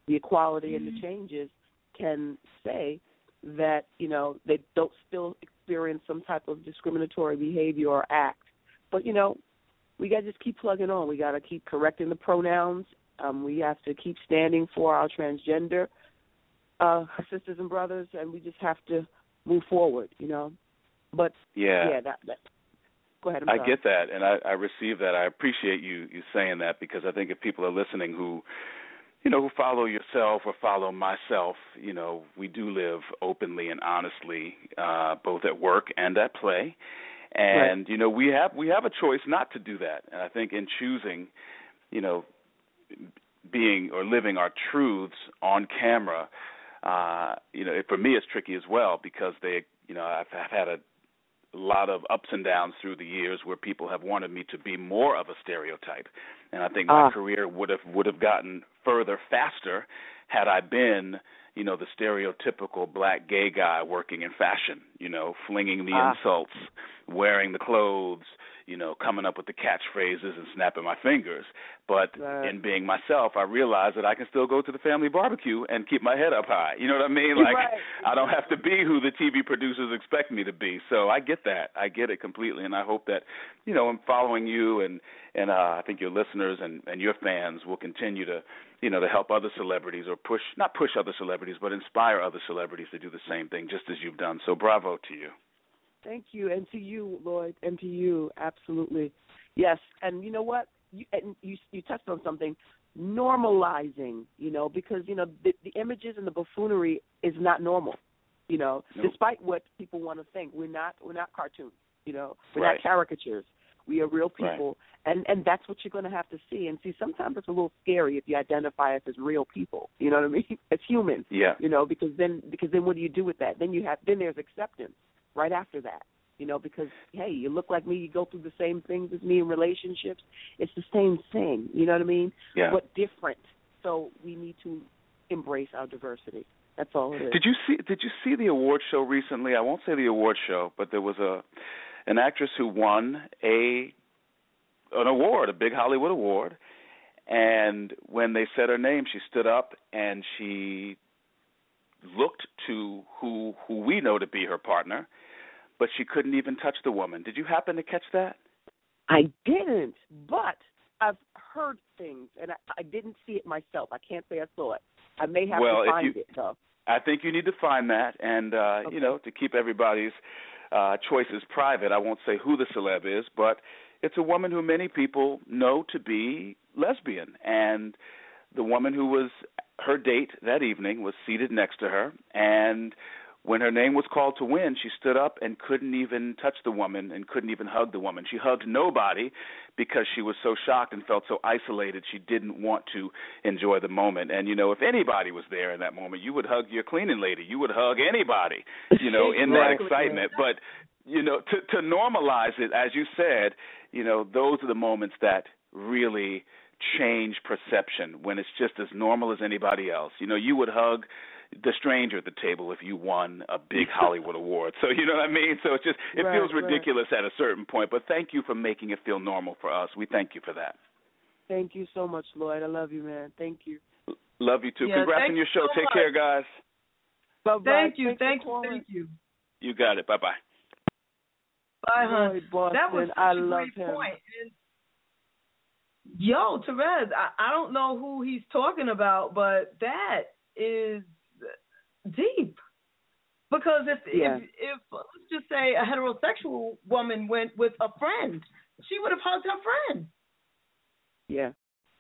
the equality and the changes, can say that you know they don't still experience some type of discriminatory behavior or act. But you know, we got to just keep plugging on. We got to keep correcting the pronouns. Um, we have to keep standing for our transgender uh, sisters and brothers, and we just have to move forward. You know, but Yeah. yeah, that, that go ahead. I get that, and I, I receive that. I appreciate you you saying that because I think if people are listening who, you know, who follow yourself or follow myself, you know, we do live openly and honestly, uh, both at work and at play, and you know, we have we have a choice not to do that, and I think in choosing, you know, being or living our truths on camera, uh, you know, for me it's tricky as well because they, you know, I've, I've had a a lot of ups and downs through the years where people have wanted me to be more of a stereotype and I think my Ah. career would have would have gotten further faster had I been you know the stereotypical black gay guy working in fashion you know flinging the Ah. insults wearing the clothes you know coming up with the catchphrases and snapping my fingers but Right. in being myself I realized that I can still go to the family barbecue and keep my head up high you know what I mean like Right. I don't have to be who the TV producers expect me to be. So I get that. I get it completely and I hope that, you know, I'm following you and and uh I think your listeners and and your fans will continue to, you know, to help other celebrities or push not push other celebrities, but inspire other celebrities to do the same thing just as you've done. So bravo to you. Thank you, and to you, Lloyd, and to you, absolutely, yes. And you know what? You and you you touched on something, normalizing. You know, because you know the, the images and the buffoonery is not normal. You know, Nope. despite what people want to think, we're not we're not cartoons. You know, we're Right. not caricatures. We are real Right. people, and and that's what you're going to have to see. And see, sometimes it's a little scary if you identify us as real people. You know what I mean? [LAUGHS] As humans. Yeah. You know, because then because then what do you do with that? Then you have then there's acceptance right after that. You know, because hey, you look like me, you go through the same things as me in relationships. It's the same thing. You know what I mean? Yeah. But different. So we need to embrace our diversity. That's all it is. Did you see did you see the award show recently? I won't say the award show, but there was a an actress who won a an award, a big Hollywood award, and when they said her name, she stood up and she looked to who who we know to be her partner, but she couldn't even touch the woman. Did you happen to catch that? I didn't, but I've heard things, and I, I didn't see it myself. I can't say I saw it. I may have Well, to find you- it though. I think you need to find that, and uh, you know, to keep everybody's uh, choices private. I won't say who the celeb is, but it's a woman who many people know to be lesbian, and the woman who was her date that evening was seated next to her, and when her name was called to win, she stood up and couldn't even touch the woman and couldn't even hug the woman. She hugged nobody because she was so shocked and felt so isolated she didn't want to enjoy the moment. And you know, if anybody was there in that moment, you would hug your cleaning lady. You would hug anybody, you know, in that excitement. But you know, to to normalize it as you said, you know, those are the moments that really change perception when it's just as normal as anybody else. You know, you would hug the stranger at the table if you won a big [LAUGHS] Hollywood award. So you know what I mean? So it's just it Right, feels right. ridiculous at a certain point, but thank you for making it feel normal for us. We thank you for that. Thank you so much, Lloyd. I love you, man. Thank you. Love you too. Yeah, Congrats on your show. so Take care, guys. Bye Thank you, thank you, thank you. You got it. Bye bye. Bye, hon. Lloyd Boston. That was such I a love great him. point. And, yo, Terez, I, I don't know who he's talking about, but that is deep. Because if Yeah. if if let's just say a heterosexual woman went with a friend, she would have hugged her friend. Yeah.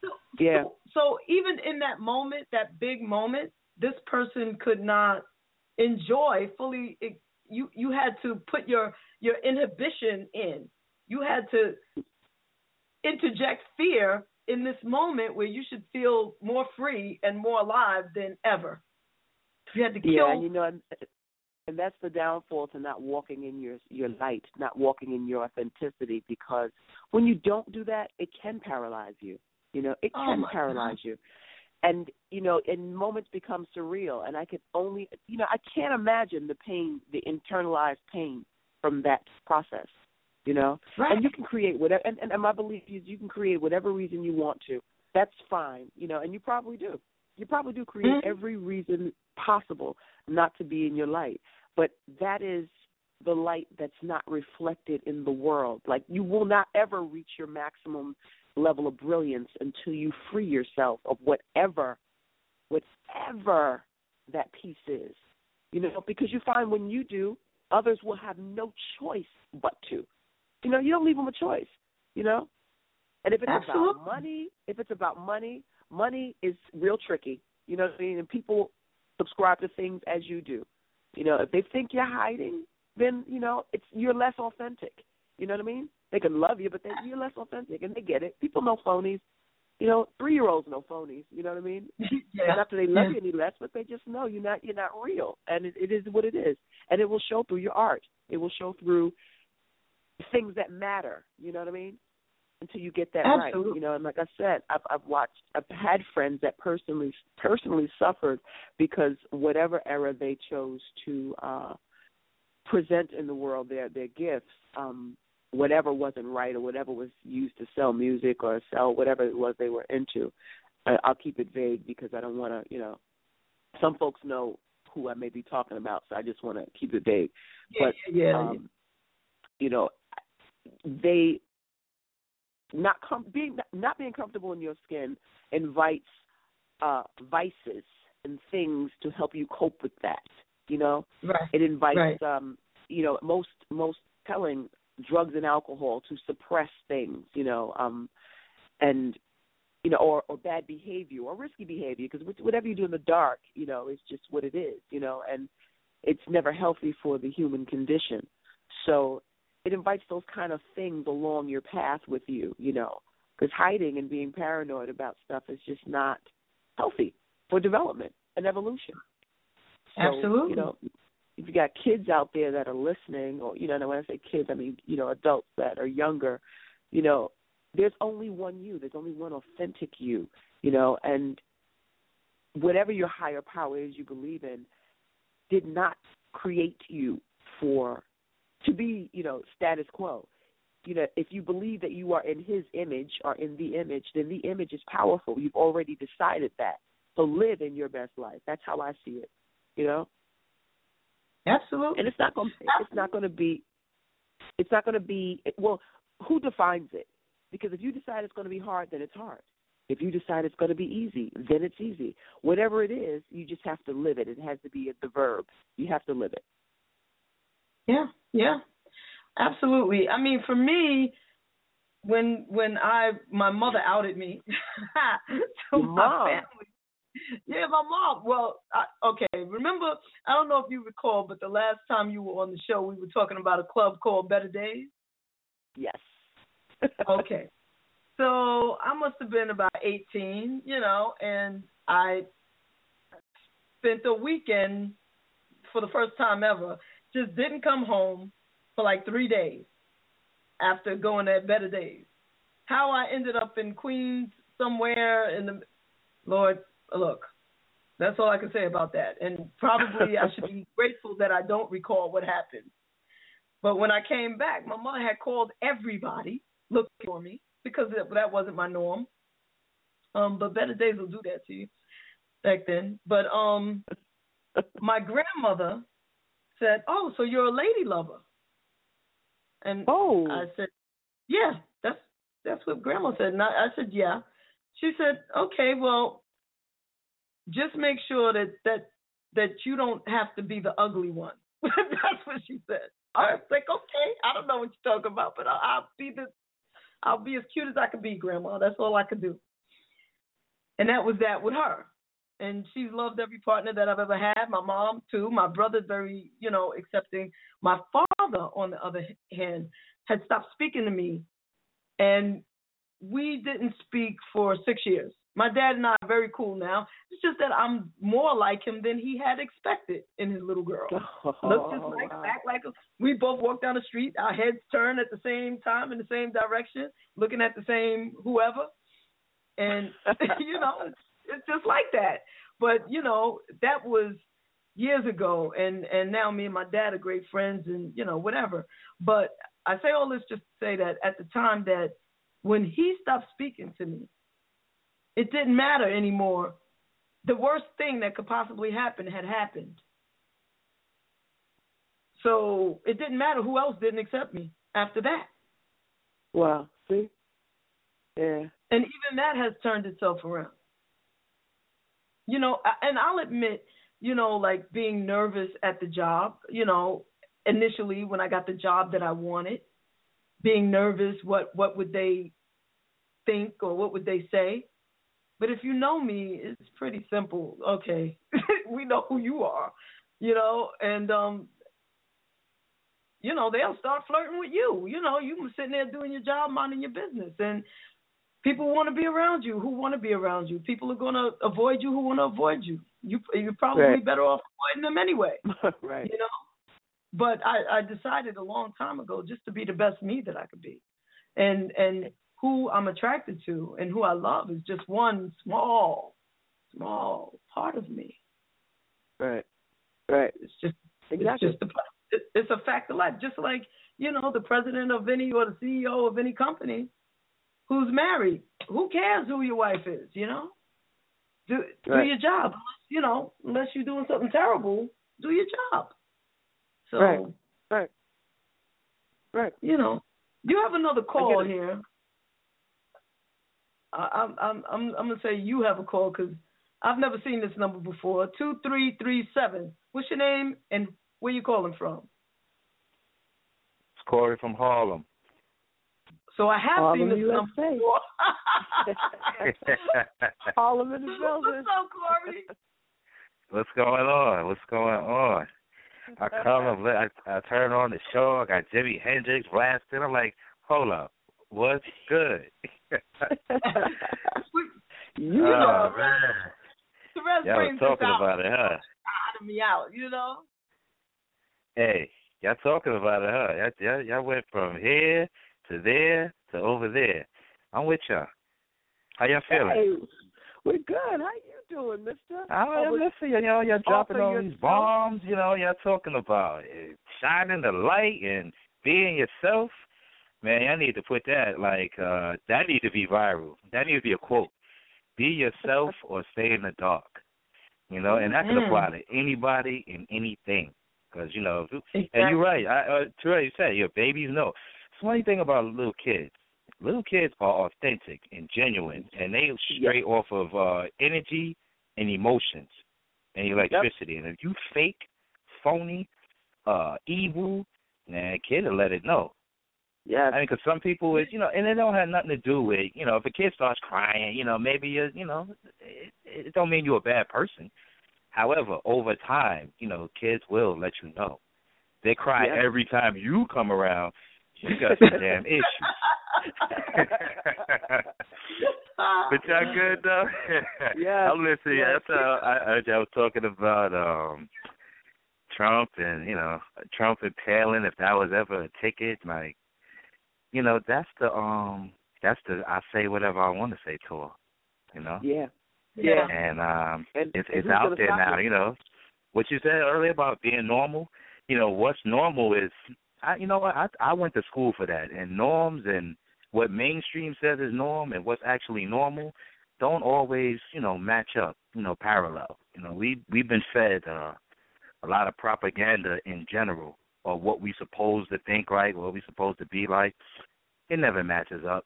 So, Yeah. So, so even in that moment, that big moment, this person could not enjoy fully. It, you you had to put your your inhibition in. You had to interject fear in this moment where you should feel more free and more alive than ever. You had to kill. Yeah, and you know, and, and that's the downfall to not walking in your your light, not walking in your authenticity. Because when you don't do that, it can paralyze you. You know, it Oh can my paralyze you. And you know, and moments become surreal. And I can only, you know, I can't imagine the pain, the internalized pain from that process. You know, Right. and you can create whatever. And, and my belief is, you can create whatever reason you want to. That's fine. You know, and you probably do. You probably do create Mhm. every reason possible not to be in your light. But that is the light that's not reflected in the world. Like you will not ever reach your maximum level of brilliance until you free yourself of whatever whatever that piece is. You know, because you find when you do, others will have no choice but to. You know, you don't leave them a choice, you know? And if it's Absolutely. about money, if it's about money, money is real tricky. You know what I mean? And people subscribe to things as you do. You know, if they think you're hiding, then you know it's you're less authentic. You know what I mean? They can love you, but they, you're less authentic, and they get it. People know phonies. You know, three year olds know phonies. You know what I mean? [LAUGHS] Yeah. Not that they love Yeah. you any less, but they just know you're not you're not real, and it, it is what it is, and it will show through your art. It will show through things that matter. You know what I mean? Until you get that right, you know. And like I said, I've I've watched, I've had friends that personally personally suffered because whatever era they chose to uh present in the world their their gifts, um, whatever wasn't right or whatever was used to sell music or sell whatever it was they were into. I, I'll keep it vague because I don't want to, you know. Some folks know who I may be talking about, so I just want to keep it vague. Yeah, but yeah, yeah. um, you know, they not com- being not being comfortable in your skin invites uh vices and things to help you cope with that. You know, Right. it invites Right. um you know most most telling drugs and alcohol to suppress things you know um and you know or or bad behavior or risky behavior because whatever you do in the dark you know is just what it is you know and it's never healthy for the human condition so it invites those kind of things along your path with you you know because hiding and being paranoid about stuff is just not healthy for development and evolution so, Absolutely. You know, if you got kids out there that are listening, or you know, and when I say kids, I mean you know adults that are younger. You know, there's only one you. There's only one authentic you. You know, and whatever your higher power is you believe in, did not create you for to be you know status quo. You know, if you believe that you are in His image or in the image, then the image is powerful. You've already decided that. So live in your best life. That's how I see it you know Absolutely. and it's not going it's not going to be it's not going to be well who defines it because if you decide it's going to be hard then it's hard if you decide it's going to be easy then it's easy whatever it is you just have to live it it has to be the verb you have to live it Yeah, yeah, absolutely. I mean, for me, when when I my mother outed me [LAUGHS] to Your my family. Yeah, my mom. Well, I, okay. Remember, I don't know if you recall, but the last time you were on the show, we were talking about a club called Better Days. yes Okay. So I must have been about 18, you know, and I spent a weekend for the first time ever. Just didn't come home for like three days after going at Better Days. How I ended up in Queens somewhere in the Lord, look, that's all I can say about that. And probably I should be [LAUGHS] grateful that I don't recall what happened. But when I came back, my mother had called everybody looking for me because that, wasn't my norm. Um, but better days will do that to you back then. But um, my grandmother said, "Oh, so you're a lady lover?" And oh, I said, "Yeah, that's that's what Grandma said." And I, I said, "Yeah." She said, "Okay, well, just make sure that that that you don't have to be the ugly one." [LAUGHS] that's what she said. I was like, "Okay, I don't know what you're talking about, but I'll, I'll be the I'll be as cute as I can be, Grandma. That's all I can do. And that was that with her. And she's loved every partner that I've ever had. My mom too. My brother's very, you know, accepting. My father, on the other hand, had stopped speaking to me, and we didn't speak for six years. My dad and I are very cool now. It's just that I'm more like him than he had expected in his little girl. [LAUGHS] Look just like act like we both walk down the street, our heads turn at the same time in the same direction, looking at the same whoever. And [LAUGHS] you know, it's, it's just like that. But you know, that was years ago and and now me and my dad are great friends and you know whatever but i say all this just to say that at the time that when he stopped speaking to me it didn't matter anymore. The worst thing that could possibly happen had happened. So it didn't matter who else didn't accept me after that. Wow. See? Yeah. And even that has turned itself around. You know, and I'll admit, you know, like being nervous at the job, you know, initially when I got the job that I wanted, being nervous, what what would they think or what would they say? But if you know me, it's pretty simple. Okay, [LAUGHS] we know who you are, you know, and um, you know they'll start flirting with you. You know, you sitting there doing your job, minding your business, and people want to be around you. Who want to be around you? People are going to avoid you. Who want to avoid you? You you're probably right. better off avoiding them anyway. [LAUGHS] right. You know. But I, I decided a long time ago just to be the best me that I could be, and and who I'm attracted to and who I love is just one small, small part of me. Right. Right. It's just exactly. It's just a, it's a fact of life. Just like you know the president of any or the CEO of any company who's married. Who cares who your wife is? You know, do right. do your job. You know, unless you're doing something terrible, do your job. So. Right. Right. Right. You know, you have another call here. I'm I'm I'm I'm gonna say you have a call because I've never seen this number before. Two three three seven. What's your name and where you calling from? It's Corey from Harlem. So I have Harlem, seen this USA. number before. [LAUGHS] Harlem in the building. What's up, Corey? What's going on? What's going on? I come up, I, I turn on the show. I got Jimi Hendrix blasting. I'm like, hold up, what's good? [LAUGHS] you oh, know, man. the Y'all was talking out. about it, huh? Out of me out, you know. Hey, y'all talking about it, huh? Y'all, y'all, y'all went from here to there to over there. I'm with y'all. How y'all feeling? Hey, we're good. How you doing, Mister? I am listening. You know, y'all dropping all these bombs. You know, y'all talking about it, shining the light and being yourself. Man, I need to put that like uh that need to be viral. That need to be a quote. Be yourself [LAUGHS] or stay in the dark. You know, and that can apply to anybody and anything. Because you know, if you- and you're right. I, uh, Terrell, you said your babies know. Funny thing about little kids. Little kids are authentic and genuine, and they straight off of uh energy and emotions and electricity. And if you fake, phony, uh, evil, man, kid will let it know. Yeah, I mean, because some people, is you know, and it don't have nothing to do with, you know, if a kid starts crying, you know, maybe you, you know, it, it don't mean you're a bad person. However, over time, you know, kids will let you know. They cry Yeah. every time you come around. You got some damn issues. [LAUGHS] but y'all good though? [LAUGHS] Yeah. I'm listening. Yeah. That's how I, I, I was talking about um Trump and you know Trump impaling if that was ever a ticket. Like, you know, that's the um that's the I say whatever I want to say tour. You know. Yeah. Yeah. And um And- it's it's who's out there now. it? You know what you said earlier about being normal. You know what's normal is I you know what? I I went to school for that. And norms and what mainstream says is norm and what's actually normal don't always you know match up you know parallel. You know we we've been fed uh a lot of propaganda in general or what we supposed to think like what we supposed to be like. It never matches up.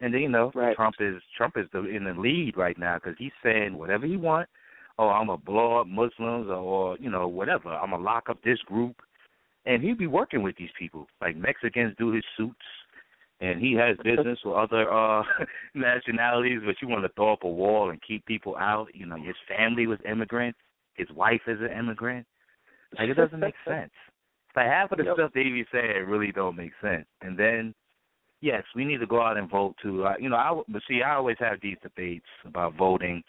And then you know Right. Trump is Trump is the, in the lead right now because he's saying whatever he want. Oh I'm gonna blow up Muslims or, or you know whatever. I'm gonna lock up this group and he'd be working with these people like Mexicans do his suits and he has business with other uh [LAUGHS] nationalities, but you want to throw up a wall and keep people out. You know, his family was immigrants, his wife is an immigrant. Like it doesn't make [LAUGHS] sense. Like half of the Yep. stuff they be saying really don't make sense. And then, yes, we need to go out and vote too. Uh, you know, I but see, I always have these debates about voting,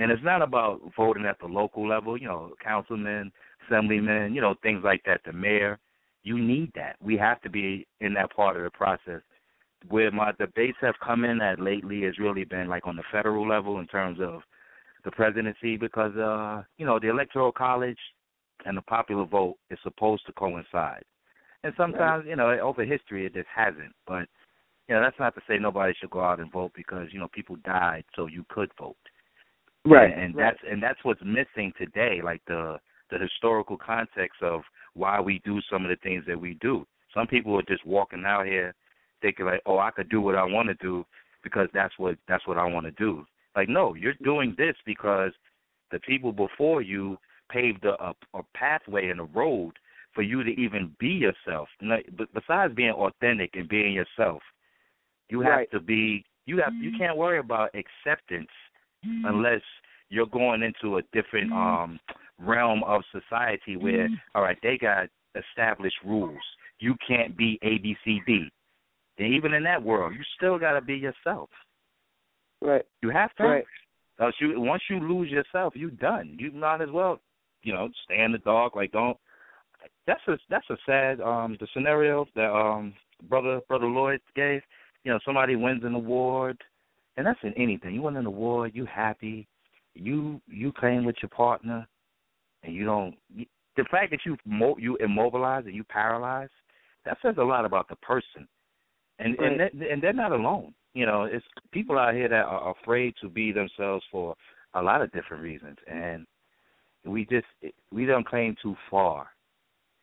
and it's not about voting at the local level. You know, councilmen, assemblymen, you know, things like that. The mayor, you need that. We have to be in that part of the process. Where my debates have come in at lately has really been like on the federal level in terms of the presidency because uh you know the electoral college and the popular vote is supposed to coincide and sometimes you know over history it just hasn't but you know that's not to say nobody should go out and vote because you know people died so you could vote Right, and, and right. that's and that's what's missing today like the the historical context of why we do some of the things that we do some people are just walking out here thinking like oh i could do what i want to do because that's what that's what i want to do like no you're doing this because the people before you paved a, a, a pathway and a road for you to even be yourself. And like, but besides being authentic and being yourself, you have Right. to be. You have. You mm-hmm. can't worry about acceptance unless you're going into a different um realm of society where all right they got established rules. You can't be A B C D. And even in that world, you still got to be yourself. Right. You have to. Right. Else you once you lose yourself, you're done. You might as well, you know, stay in the dark. Like don't. That's a that's a sad um the scenario that um brother brother Lloyd gave. You know, somebody wins an award, and that's in anything. You win an award, you happy, you you playing with your partner, and you don't. You, the fact that you mo- you immobilize and you paralyze, that says a lot about the person, and Right. and that, and they're not alone. You know, it's people out here that are afraid to be themselves for a lot of different reasons, and we just we don't claim too far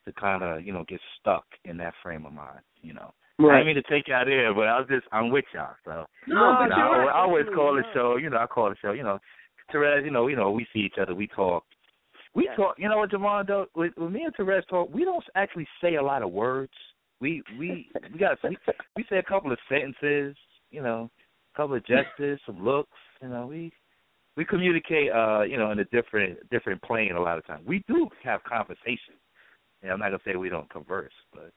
to kind of you know get stuck in that frame of mind. You know, I didn't mean to take you out there, but I was just I'm with y'all. So No, you know, I, right. I always call the Absolutely, show. You know, I call the show. You know, Terez. You know, you know, we see each other. We talk. We Yes. talk. You know what, JaVonne? Though, with, with me and Terez talk, we don't actually say a lot of words. We we we got we, we say a couple of sentences. You know, a couple of gestures, some looks. You know, we we communicate. Uh, you know, in a different different plane a lot of times. We do have conversations. And I'm not gonna say we don't converse, but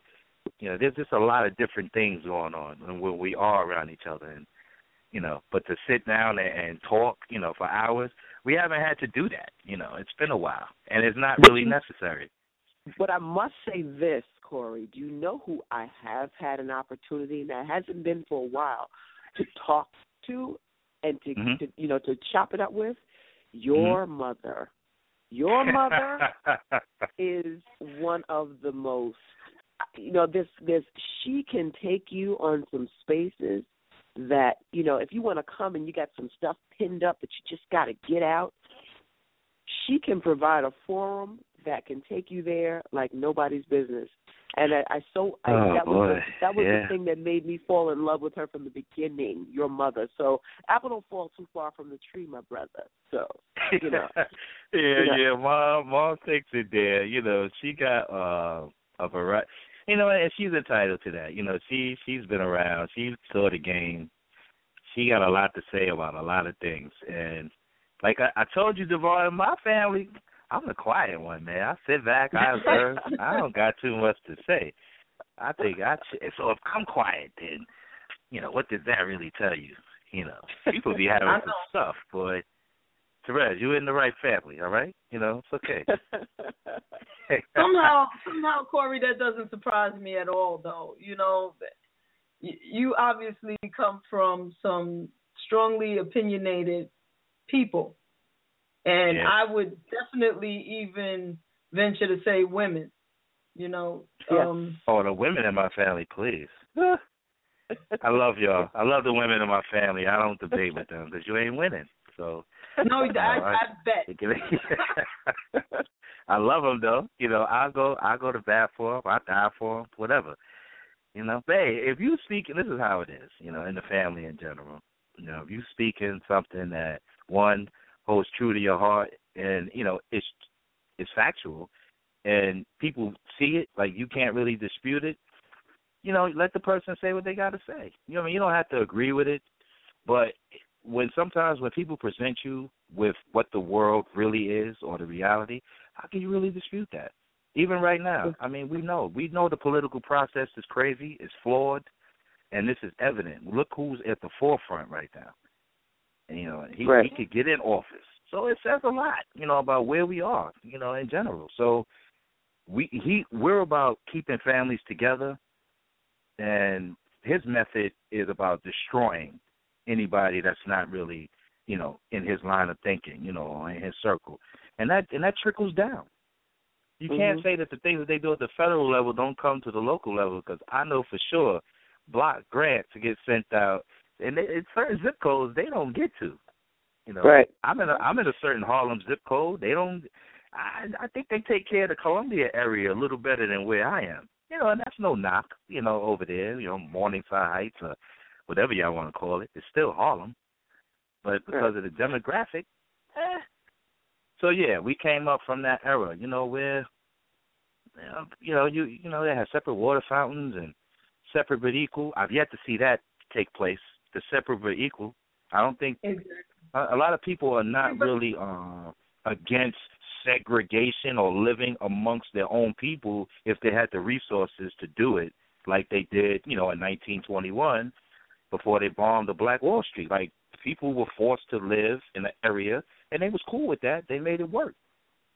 you know, there's just a lot of different things going on when when we are around each other, and you know, but to sit down and, and talk, you know, for hours, we haven't had to do that. You know, it's been a while, and it's not really necessary. But I must say this, Corey. Do you know who I have had an opportunity, and that hasn't been for a while, to talk to and to, Mhm. to you know to chop it up with? Your mother. Your mother [LAUGHS] is one of the most you know this this she can take you on some spaces that you know if you want to come and you got some stuff pinned up that you just got to get out she can provide a forum that can take you there like nobody's business and i, I so I, Oh, that was the, that was Yeah. the thing that made me fall in love with her from the beginning your mother so apple don't fall too far from the tree my brother so you know [LAUGHS] yeah, You know. yeah. Mom, mom takes it there. You know, she got uh, a variety. You know, and she's entitled to that. You know, she she's been around. She saw the game. She got a lot to say about a lot of things. And like I, I told you, Devon, my family, I'm the quiet one, man. I sit back, I observe. [LAUGHS] I don't got too much to say. I think I so if I'm quiet, then you know what does that really tell you? You know, people be having some stuff, but Terez, you in the right family, all right? You know, it's okay. [LAUGHS] [LAUGHS] somehow, somehow, Corey, that doesn't surprise me at all. Though you know, you, you obviously come from some strongly opinionated people, and Yeah. I would definitely even venture to say women. You know, Yeah. um, Oh, the women in my family, please. [LAUGHS] I love y'all. I love the women in my family. I don't debate with them because you ain't winning. So [LAUGHS] no, I, I bet. [LAUGHS] I love him though. You know, I go, I go to bat for him. I die for him. Whatever. You know, but hey, if you speak, and this is how it is. You know, in the family in general. You know, if you speak in something that one holds true to your heart, and you know, it's it's factual, and people see it, like you can't really dispute it. you know, let the person say what they got to say. You know, I mean, you don't have to agree with it, but when sometimes when people present you with what the world really is or the reality, how can you really dispute that? Even right now, I mean, we know we know the political process is crazy, it's flawed, and this is evident. Look who's at the forefront right now. And, you know, he Right. he could get in office, so it says a lot, you know, about where we are, you know, in general. So we he we're about keeping families together, and his method is about destroying anybody that's not really, you know, in his line of thinking, you know, or in his circle, and that and that trickles down. You can't Mhm. say that the things that they do at the federal level don't come to the local level because I know for sure block grants get sent out, and they, in certain zip codes they don't get to. You know, Right. I'm in a I'm in a certain Harlem zip code. They don't. I I think they take care of the Columbia area a little better than where I am. You know, and that's no knock. You know, over there, you know, Morningside Heights or whatever y'all want to call it, it's still Harlem. But because of the demographic, eh. So yeah, we came up from that era. You know, where you know you you know they had separate water fountains and separate but equal. I've yet to see that take place. The separate but equal. I don't think Exactly. a, a lot of people are not really uh, against segregation or living amongst their own people if they had the resources to do it, like they did, you know, in 1921 before they bombed the Black Wall Street. Like people were forced to live in an area, and they was cool with that. They made it work.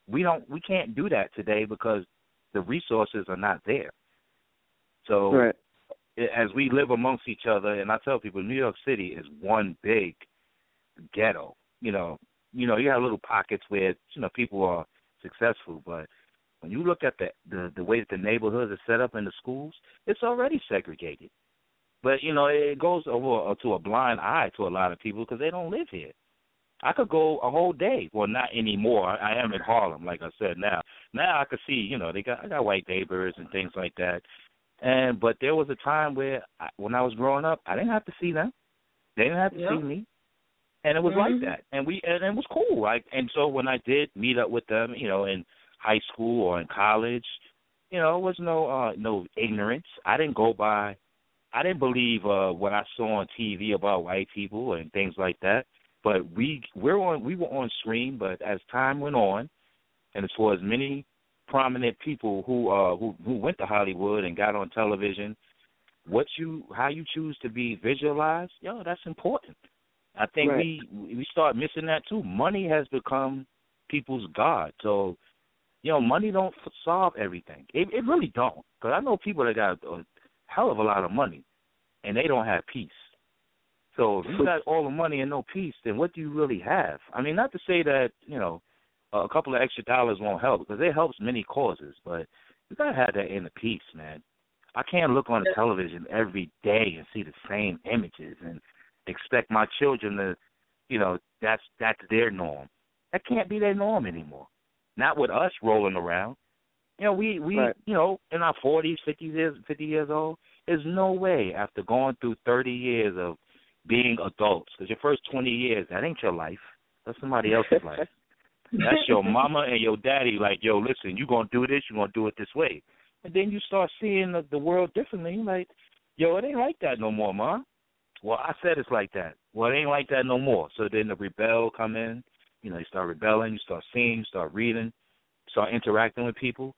We don't, we can't do that today because the resources are not there. So Right. as we live amongst each other, and I tell people, New York City is one big ghetto. You know, you know, you have little pockets where you know people are successful, but when you look at the the, the way that the neighborhoods are set up in the schools, it's already segregated. But you know, it goes over to a blind eye to a lot of people because they don't live here. I could go a whole day. Well, not anymore. I am in Harlem, like I said. Now, now I could see. You know, they got I got white neighbors and things like that. And but there was a time where I, when I was growing up, I didn't have to see them. They didn't have to Yep. see me, and it was Mhm. like that. And we and it was cool. Like and so when I did meet up with them, you know, in high school or in college, you know, it was no uh no ignorance. I didn't go by. I didn't believe uh what I saw on TV about white people and things like that. But we we're on we were on screen. But as time went on, and as far as many prominent people who uh who who went to Hollywood and got on television, what you how you choose to be visualized, yo, that's important. I think Right. we we start missing that too. Money has become people's god. So, you know, money don't solve everything. It it really don't. Because I know people that got a hell of a lot of money, and they don't have peace. So if you [LAUGHS] got all the money and no peace, then what do you really have? I mean, not to say that you know a couple of extra dollars won't help because it helps many causes, but you gotta have that inner peace, man. I can't look on the television every day and see the same images and expect my children to, you know, that's that's their norm. That can't be their norm anymore. Not with us rolling around. You know, we we Right. you know in our forties, fifty years, fifty years old. There's no way after going through thirty years of being adults, because your first twenty years that ain't your life. That's somebody else's life. [LAUGHS] That's your mama and your daddy. Like, yo, listen, you gonna do this, you gonna do it this way, and then you start seeing the, the world differently. Like, yo, it ain't like that no more, ma. Well, I said it's like that. Well, it ain't like that no more. So then the rebel come in. You know, you start rebelling, you start seeing, you start reading, start interacting with people,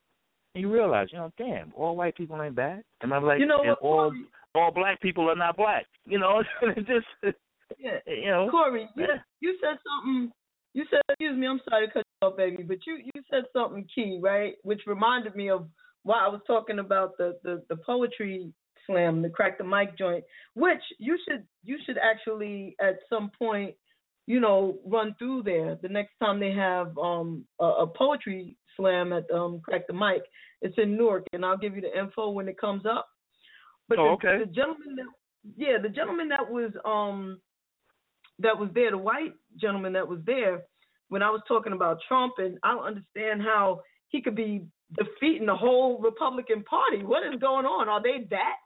and you realize, you know, damn, all white people ain't bad. And I'm like, You know what, all Corey? all black people are not black. You know, [LAUGHS] just Yeah. [LAUGHS] you know, Corey, you, yeah. you said something. You said, excuse me, I'm sorry to cut you off, baby, but you you said something key, right? Which reminded me of why I was talking about the the the poetry slam, the crack the mic joint, which you should you should actually at some point, you know, run through there the next time they have um a, a poetry slam at um crack the mic. It's in Newark, and I'll give you the info when it comes up. But Oh, the, okay. the gentleman that yeah, the gentleman that was um that was there, the white gentleman that was there, when I was talking about Trump, and I don't understand how he could be defeating the whole Republican Party. What is going on? Are they that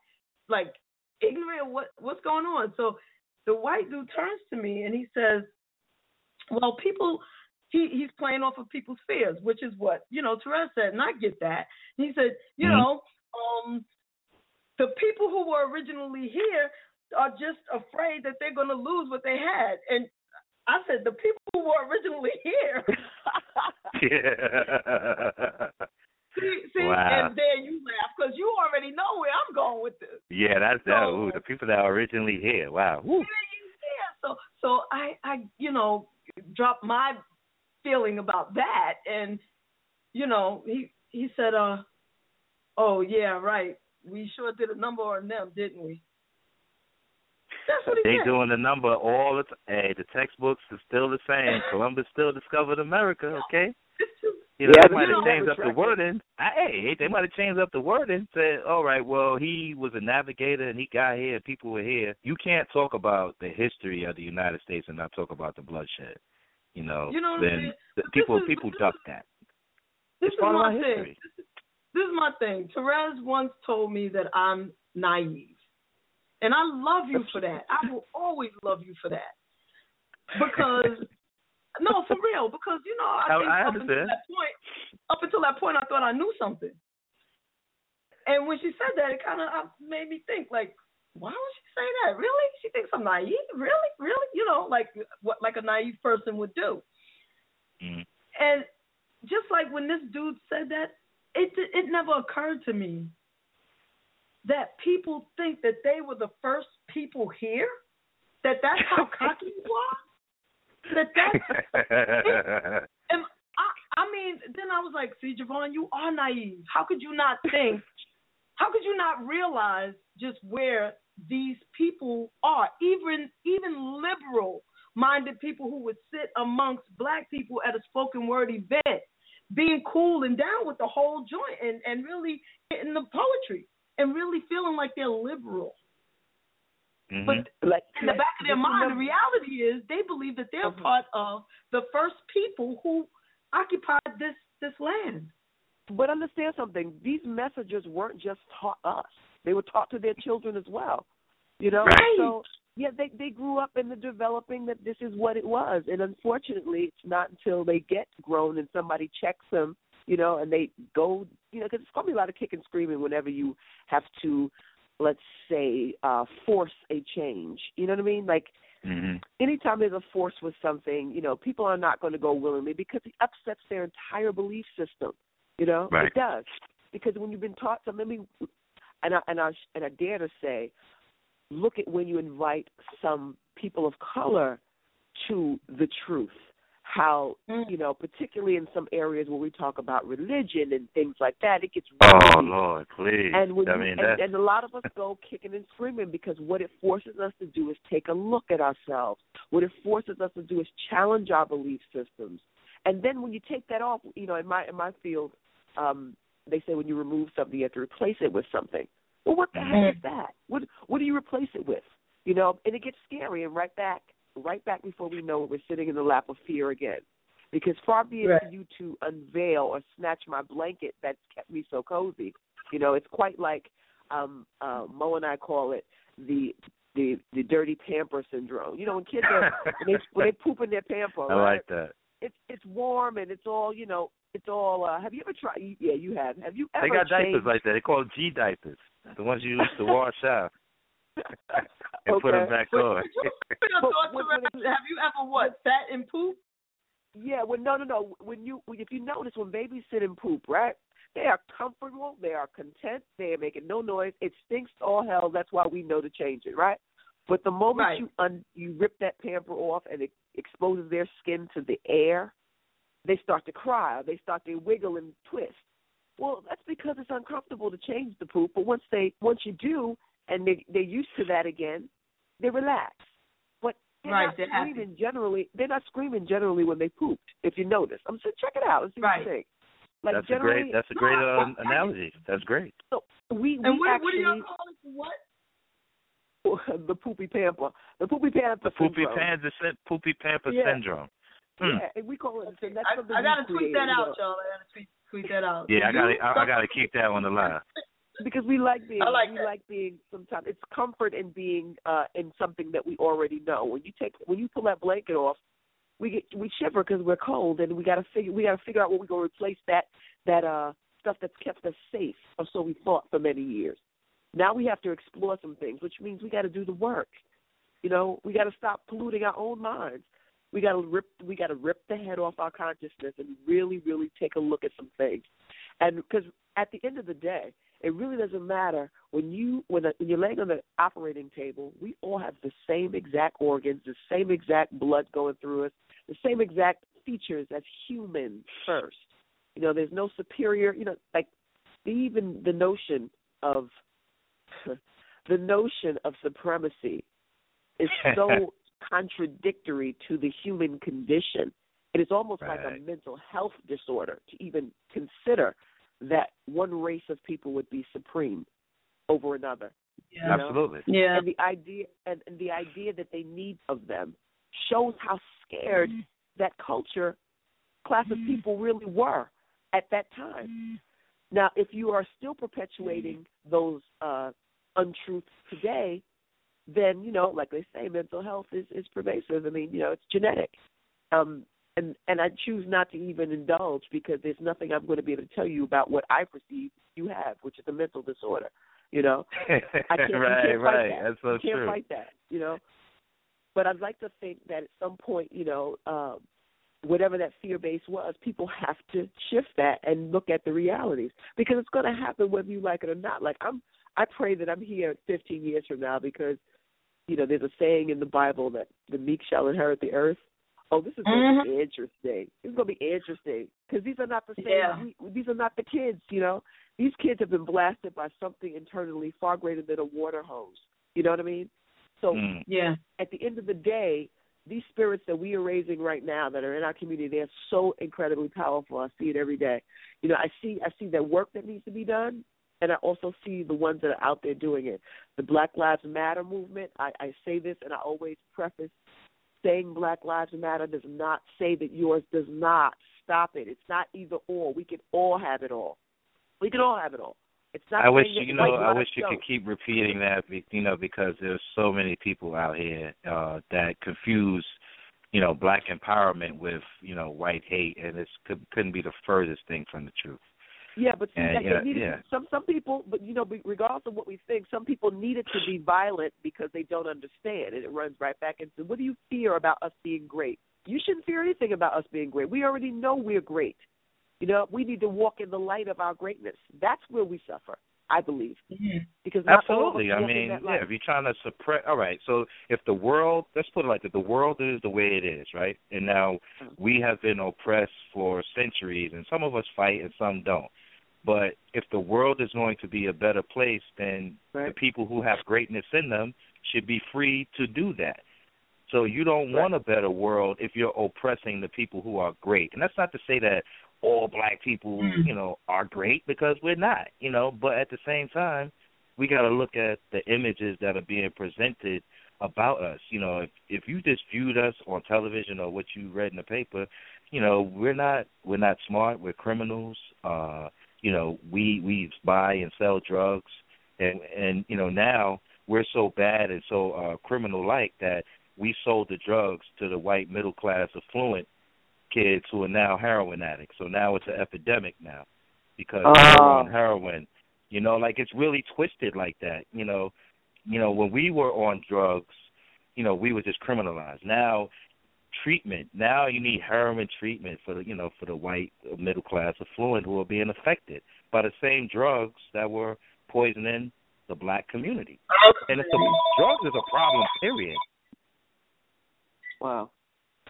like ignorant? What what's going on? So the white dude turns to me and he says, "Well, people." He he's playing off of people's fears, which is what you know Terez said, and I get that. He said, you Mhm. know, um, the people who were originally here are just afraid that they're going to lose what they had. And I said, the people who were originally [LAUGHS] here. [LAUGHS] yeah. See, see Wow. and then you laugh because you already know where I'm going with this. Yeah, that's that. Ooh, the people that are originally here. Wow. Woo. Yeah, so so I I you know dropped my feeling about that, and you know he he said, uh, oh yeah, right, we sure did a number on them, didn't we? That's what he They said. doing the number all the time. Hey, the textbooks is still the same. [LAUGHS] Columbus still discovered America. Okay. You know, Yeah, they might have changed up the wording. Hey, they might have changed up the wording. Said, all right, well, he was a navigator and he got here. and People were here. You can't talk about the history of the United States and not talk about the bloodshed. You know, You know then saying? the people is- people duck that. This It's is my thing. history. This is, this is my thing. Terez once told me that I'm naive. And I love you [LAUGHS] for that. I will always love you for that. Because no, for real, because you know, I, I- think I up until that point up until that point I thought I knew something. And when she said that it kinda uh, made me think like why would she say that? Really? She thinks I'm naive? Really? Really? You know, like what like a naive person would do. Mm. And just like when this dude said that, it it never occurred to me that people think that they were the first people here. That that's how [LAUGHS] cocky you are. That that's and I I mean, then I was like, see, JaVonne, you are naive. How could you not think? How could you not realize just where these people are? Even even liberal minded people who would sit amongst black people at a spoken word event, being cool and down with the whole joint and, and really hitting the poetry and really feeling like they're liberal. Mm-hmm. But like in the back of their mind, the reality is they believe that they're part of the first people who occupied this this land. But understand something. These messages weren't just taught us; they were taught to their children as well. You know, Right. so yeah, they they grew up in the developing that this is what it was, and unfortunately, it's not until they get grown and somebody checks them, you know, and they go, you know, because it's gonna be a lot of kick and screaming whenever you have to, let's say, uh force a change. You know what I mean? Like hmm anytime there's a force with something, you know, people are not going to go willingly because it upsets their entire belief system. You know, Right. it does because when you've been taught something, mean, and I and I and I dare to say, look at when you invite some people of color to the truth. How you know, particularly in some areas where we talk about religion and things like that, it gets really Oh really Lord, please. and when I you, mean and, and a lot of us go kicking and screaming because what it forces us to do is take a look at ourselves. What it forces us to do is challenge our belief systems. And then when you take that off, you know, in my in my field, um, they say when you remove something, you have to replace it with something. Well, what the heck is that? What what do you replace it with? You know, and it gets scary, and right back, right back before we know it, we're sitting in the lap of fear again. Because far be it Right. for you to unveil or snatch my blanket that's kept me so cozy. You know, it's quite like um uh Mo and I call it the the the dirty pamper syndrome. You know, when kids are when they when they poop in their pamper, [LAUGHS] I right? like that. It's it's warm and it's all you know. It's all. uh Have you ever tried? Yeah, you have. Have you ever They got diapers like that. They call G diapers. The ones you used to wash out and put them back But- on. [LAUGHS] [LAUGHS] but your But when- when it- have you ever what sat and poop? Yeah, well, no, no, no. When you, if you notice, when babies sit and poop, right? They are comfortable. They are content. They are making no noise. It stinks to all hell. That's why we know to change it, right? But the moment Right. you un, you rip that pamper off and it exposes their skin to the air, they start to cry. They start to wiggle and twist. Well, that's because it's uncomfortable to change the poop. But once they once you do, and they they're used to that again, they relax. But they're Right, not they're happy. screaming generally. They're not screaming generally when they pooped. If you notice, I'm saying check it out and see Right. what you think. Like that's a great. That's a great I- uh, I- analogy. That's great. So we we And what, actually what do y'all call it? What? [LAUGHS] the poopy pamper, the poopy pamper, The poopy syndrome. pants, poopy pamper Yeah. syndrome. Hmm. Yeah, we call it. and that's I, I gotta tweet created, that you out, know. y'all. I gotta tweet tweet that out. Yeah, I gotta, I, I got to keep that on the line. [LAUGHS] because we like being I like we that. like being sometimes it's comfort in being uh in something that we already know. When you take when you pull that blanket off, we get we shiver because we're cold and we got to figure we got to figure out what we're going to replace that that uh stuff that's kept us safe or so we thought for many years. Now we have to explore some things, which means we got to do the work. You know, we got to stop polluting our own minds. We got to rip we got to rip the head off our consciousness and really really take a look at some things. And because at the end of the day, it really doesn't matter when you when, the, when you're laying on the operating table. We all have the same exact organs, the same exact blood going through us, the same exact features as humans first. You know, there's no superior. You know, like even the notion of [LAUGHS] the notion of supremacy is [LAUGHS] so contradictory to the human condition. It is almost Right. like a mental health disorder to even consider that one race of people would be supreme over another. you know? Absolutely. Yeah. And the idea and, and the idea that they need of them shows how scared that culture class of people really were at that time. Now, if you are still perpetuating those uh, untruths today, then you know, like they say, mental health is is pervasive. I mean, you know, it's genetic. Um, and and I choose not to even indulge because there's nothing I'm going to be able to tell you about what I perceive you have, which is a mental disorder. You know, I can't, [LAUGHS] right, can't fight right. that. That's so you can't true. fight that. You know, but I'd like to think that at some point, you know, um, whatever that fear base was, people have to shift that and look at the realities because it's going to happen whether you like it or not. Like I'm, I pray that I'm here 15 years from now because, you know, there's a saying in the Bible that the meek shall inherit the earth. Oh, this is going to be interesting. This is going to be interesting because these are not the same. Yeah. We, these are not the kids. You know, these kids have been blasted by something internally far greater than a water hose. You know what I mean? So Mm. Yeah. at the end of the day, these spirits that we are raising right now that are in our community, they're so incredibly powerful. I see it every day. You know, I see I see that work that needs to be done and I also see the ones that are out there doing it. The Black Lives Matter movement, I, I say this and I always preface saying Black Lives Matter does not say that yours does not. Stop it. It's not either or. We can all have it all. We can all have it all. It's not I wish you know. I wish you could keep repeating that, be- you know, because there's so many people out here uh that confuse, you know, black empowerment with, you know, white hate, and it's could, couldn't be the furthest thing from the truth. Yeah, but see, And, that, yeah, needed yeah. some some people, but you know, regardless of what we think, some people need it to be violent because they don't understand, and it runs right back into what do you fear about us being great? You shouldn't fear anything about us being great. We already know we're great. You know, we need to walk in the light of our greatness. That's where we suffer, I believe, because not all Absolutely. I mean, yeah, if you're trying to suppress, all right. So if the world, let's put it like that, the world is the way it is, right? And now Mm-hmm. we have been oppressed for centuries, and some of us fight and some don't. But if the world is going to be a better place, then the people who have greatness in them should be free to do that. So you don't want a better world if you're oppressing the people who are great. And that's not to say that all black people, you know, are great because we're not, you know, but at the same time, we got to look at the images that are being presented about us. You know, if if you just viewed us on television or what you read in the paper, you know, we're not we're not smart, we're criminals. Uh, you know, we we buy and sell drugs and and you know, now we're so bad and so uh criminal like that we sold the drugs to the white middle class affluent kids who are now heroin addicts. So now it's an epidemic now because Oh. they're on heroin. You know, like it's really twisted like that. You know, you know when we were on drugs, you know, we were just criminalized. Now treatment. Now you need heroin treatment for the you know for the white middle class affluent who are being affected by the same drugs that were poisoning the black community. And it's a, drugs is a problem. Period. Wow.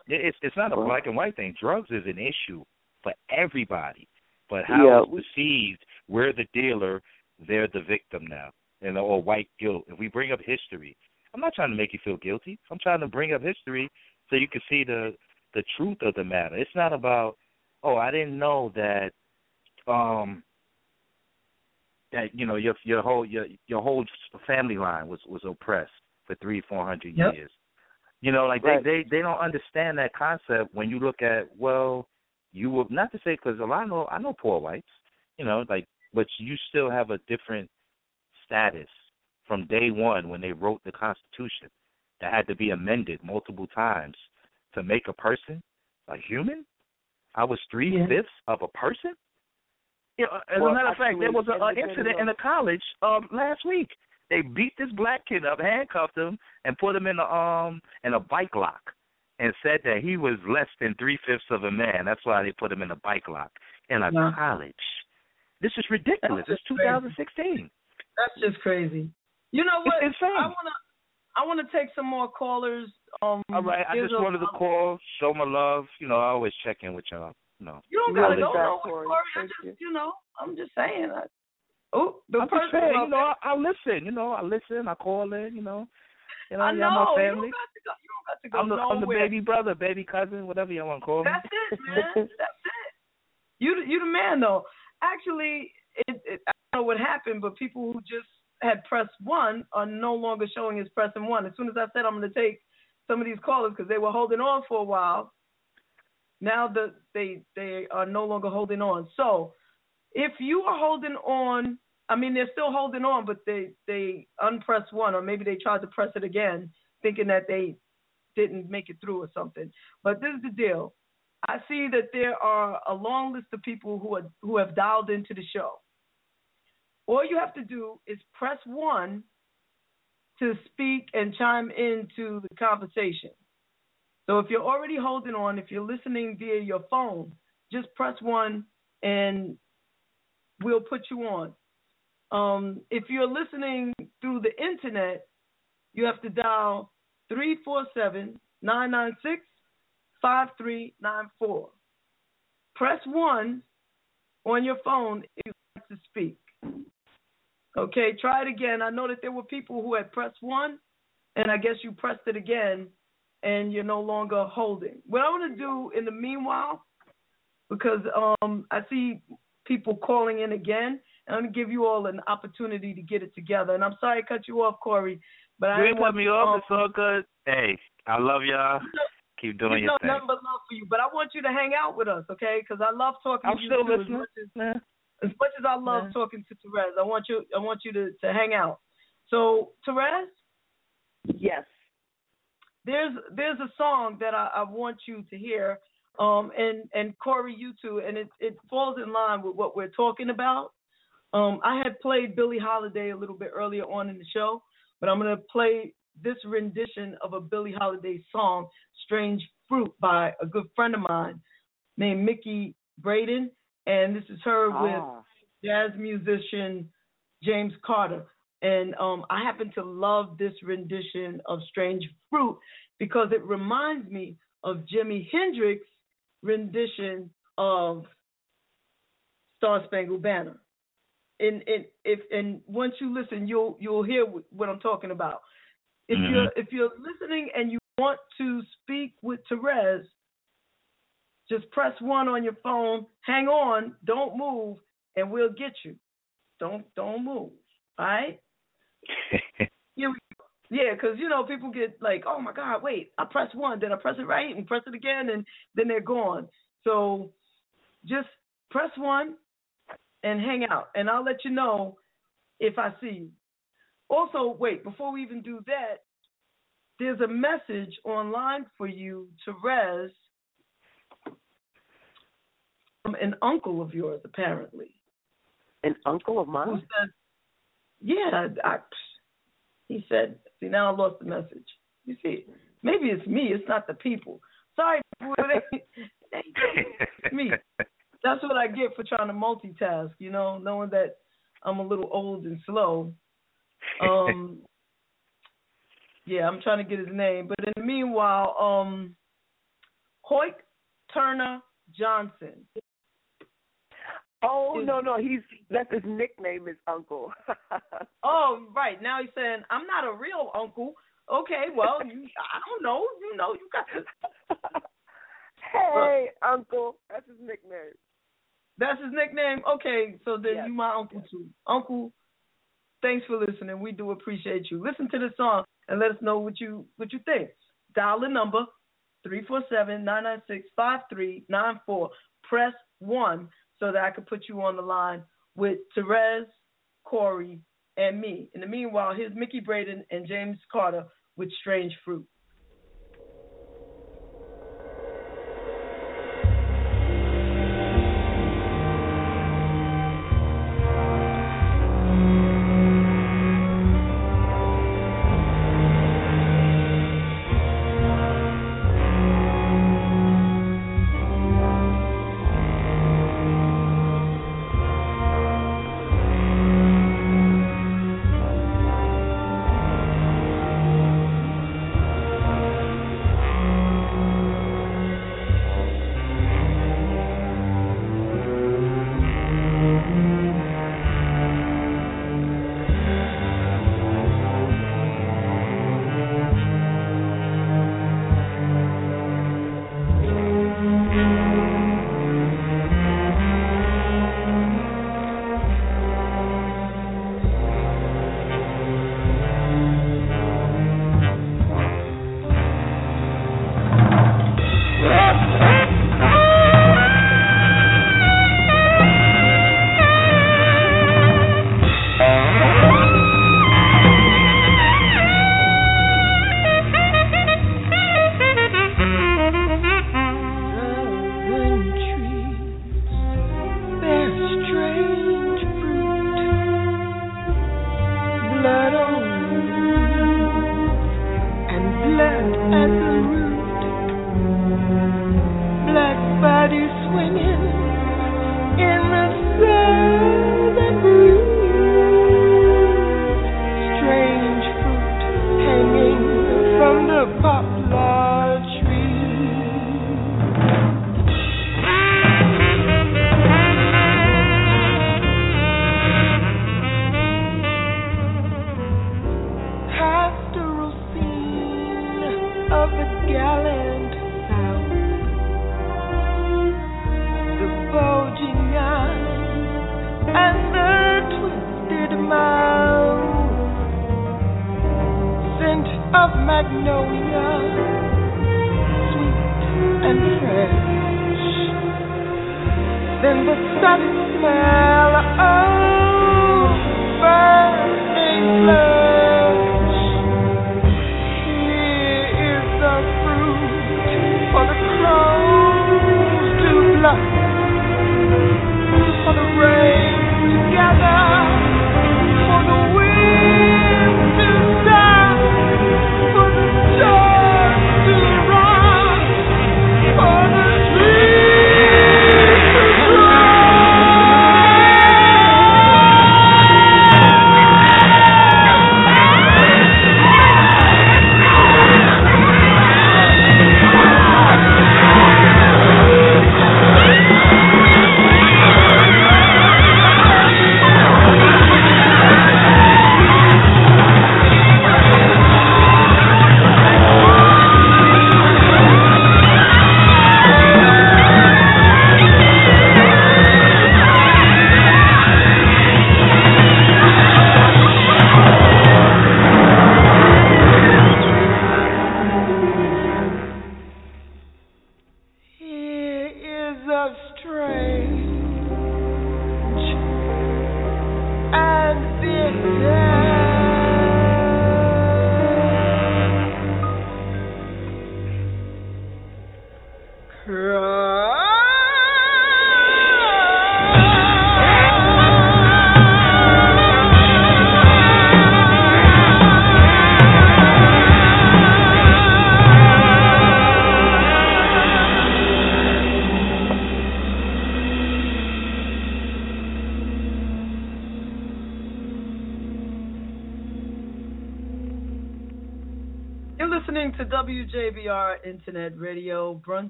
It- It's it's not a Wow. black and white thing. Drugs is an issue for everybody. But how Yeah, it's perceived, we're the dealer, they're the victim now, and or white guilt. If we bring up history, I'm not trying to make you feel guilty. I'm trying to bring up history so you can see the the truth of the matter. It's not about oh I didn't know that um that you know your your whole your your whole family line was was oppressed for three four hundred Yep. years. You know, like Right. they they they don't understand that concept when you look at well, you will not to say because a lot of know I know poor whites, you know, like but you still have a different status from day one when they wrote the Constitution that had to be amended multiple times to make a person a human. I was three fifths of a person. Yeah, as Well, a matter of fact, there was an incident in a college um last week. They beat this black kid up, handcuffed him, and put him in a um in a bike lock, and said that he was less than three fifths of a man. That's why they put him in a bike lock in a Yeah. college. This is ridiculous. That's It's just crazy. 2016. That's just crazy. You know It's what? insane. I wanna I wanna take some more callers. Um All right, I just a- wanted to call, show my love. You know, I always check in with y'all. No. You don't gotta Really go bad, nowhere, Corey. Corey. I just you know, I'm just saying. I, oh, the I'm just person saying, you know, I, I listen. You know, I listen. I call in. You know, you know, I y'all know my you family. don't got to go. You don't got to go I'm the I'm the baby brother, baby cousin, whatever you want to call me. That's it, [LAUGHS] man. That's it. You the- you the man though. Actually, it, it I don't know what happened, but people who just had pressed one are no longer showing as pressing one. As soon as I said I'm going to take some of these callers because they were holding on for a while, now they they are no longer holding on. So if you are holding on, I mean they're still holding on, but they they unpressed one, or maybe they tried to press it again, thinking that they didn't make it through or something. But this is the deal. I see that there are a long list of people who are who have dialed into the show. All you have to do is press one to speak and chime into the conversation. So if you're already holding on, if you're listening via your phone, just press one and we'll put you on. Um, if you're listening through the internet, you have to dial 347 996 5394. Press 1 on your phone if you like to speak. Okay, try it again. I know that there were people who had pressed 1, and I guess you pressed it again, and you're no longer holding. What I want to do in the meanwhile, because um, I see people calling in again, and I'm going to give you all an opportunity to get it together. And I'm sorry I cut you off, Corey, but I didn't cut want me to, off. um, It's all good. Hey, I love y'all. Keep doing you your know thing. nothing but love for you. But I want you to hang out with us, okay? Because I love talking I'm to you still listening. As much as, as much as I love Yeah. talking to Terez, I want you. I want you to to hang out. So Terez, Yes. there's there's a song that I, I want you to hear, um, and and Corey, you too, and it it falls in line with what we're talking about. Um, I had played Billie Holiday a little bit earlier on in the show, but I'm gonna play this rendition of a Billie Holiday song, "Strange Fruit," by a good friend of mine named Miche Braden, and this is her with Ah. jazz musician James Carter. And um, I happen to love this rendition of Strange Fruit because it reminds me of Jimi Hendrix's rendition of Star Spangled Banner. And, and if and once you listen, you'll you'll hear what I'm talking about. If Mhm. you're if you're listening and you want to speak with Terez, just press one on your phone. Hang on, don't move, and we'll get you. Don't don't move. All right? [LAUGHS] Here we go. Yeah, because you know people get like, oh my God, wait, I press one, then I press it right, and press it again, and then they're gone. So just press one and hang out, and I'll let you know if I see you. Also, wait, before we even do that, there's a message online for you, Terez, an uncle of yours, apparently. An uncle of Who mine? said, yeah, I, he said, see, now I lost the message. You see, maybe it's me, it's not the people. Sorry, people, it ain't- it ain't it's me. That's what I get for trying to multitask, you know, knowing that I'm a little old and slow. Um, [LAUGHS] yeah, I'm trying to get his name, but in the meanwhile, um, Hoyt Turner Johnson. Oh no no he's that's his nickname is Uncle. [LAUGHS] Oh, right. Now he's saying, I'm not a real uncle. Okay, well, you, I don't know. You know, you got [LAUGHS] hey Uncle, that's his nickname. That's his nickname? Okay, so then Yes. you my uncle too. Uncle, thanks for listening. We do appreciate you. Listen to the song and let us know what you what you think. Dial the number three four seven nine nine six five three nine four. Press one so that I can put you on the line with Terez, Corey, and me. In the meanwhile, here's Miche Braden and James Carter with Strange Fruit.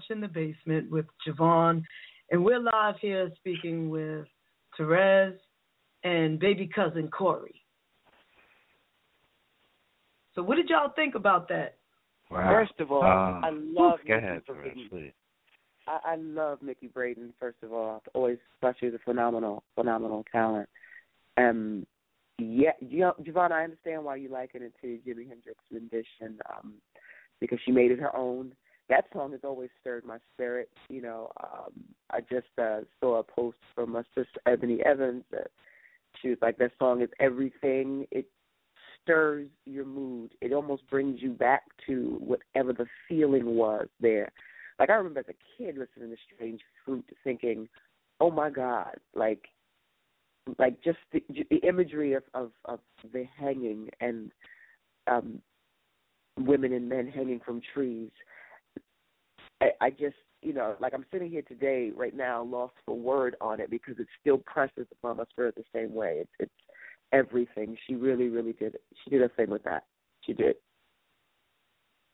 Radio, Brunch in the Basement with JaVonne. And we're live here speaking with Terez and baby cousin Corey. So, what did y'all think about that? First of all, Um, I love Go Miche ahead, Braden. Terez, please. I, I love Miche Braden. First of all, I've always thought she was a phenomenal, phenomenal talent. Um, yeah, you know, JaVonne, I understand why you liken it to Jimi Hendrix rendition, um, because she made it her own. That song has always stirred my spirit. You know, um, I just uh, saw a post from my sister Ebony Evans that she was like, "That song is everything. It stirs your mood. It almost brings you back to whatever the feeling was there." Like I remember as a kid listening to Strange Fruit, thinking, "Oh my God!" Like like just the, the imagery of, of of the hanging and um women and men hanging from trees I, I just you know like i'm sitting here today right now lost for word on it because it still presses upon my spirit the same way it's it's everything she really really did she did a thing with that she did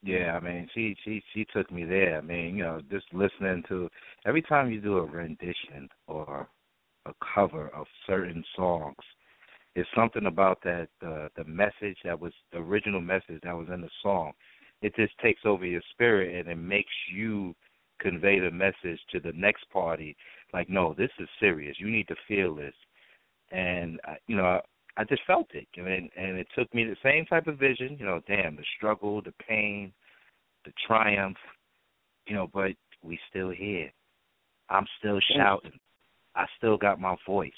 Yeah, I mean, she she she took me there. I mean, you know, just listening to every time you do a rendition or a cover of certain songs, it's something about that uh, the message that was the original message that was in the song. It just takes over your spirit and it makes you convey the message to the next party. Like, no, this is serious. You need to feel this. And I- you know, I I just felt it, I mean, and it took me the same type of vision. You know, damn the struggle, the pain, the triumph. You know, but we still here. I'm still shouting. I still got my voice.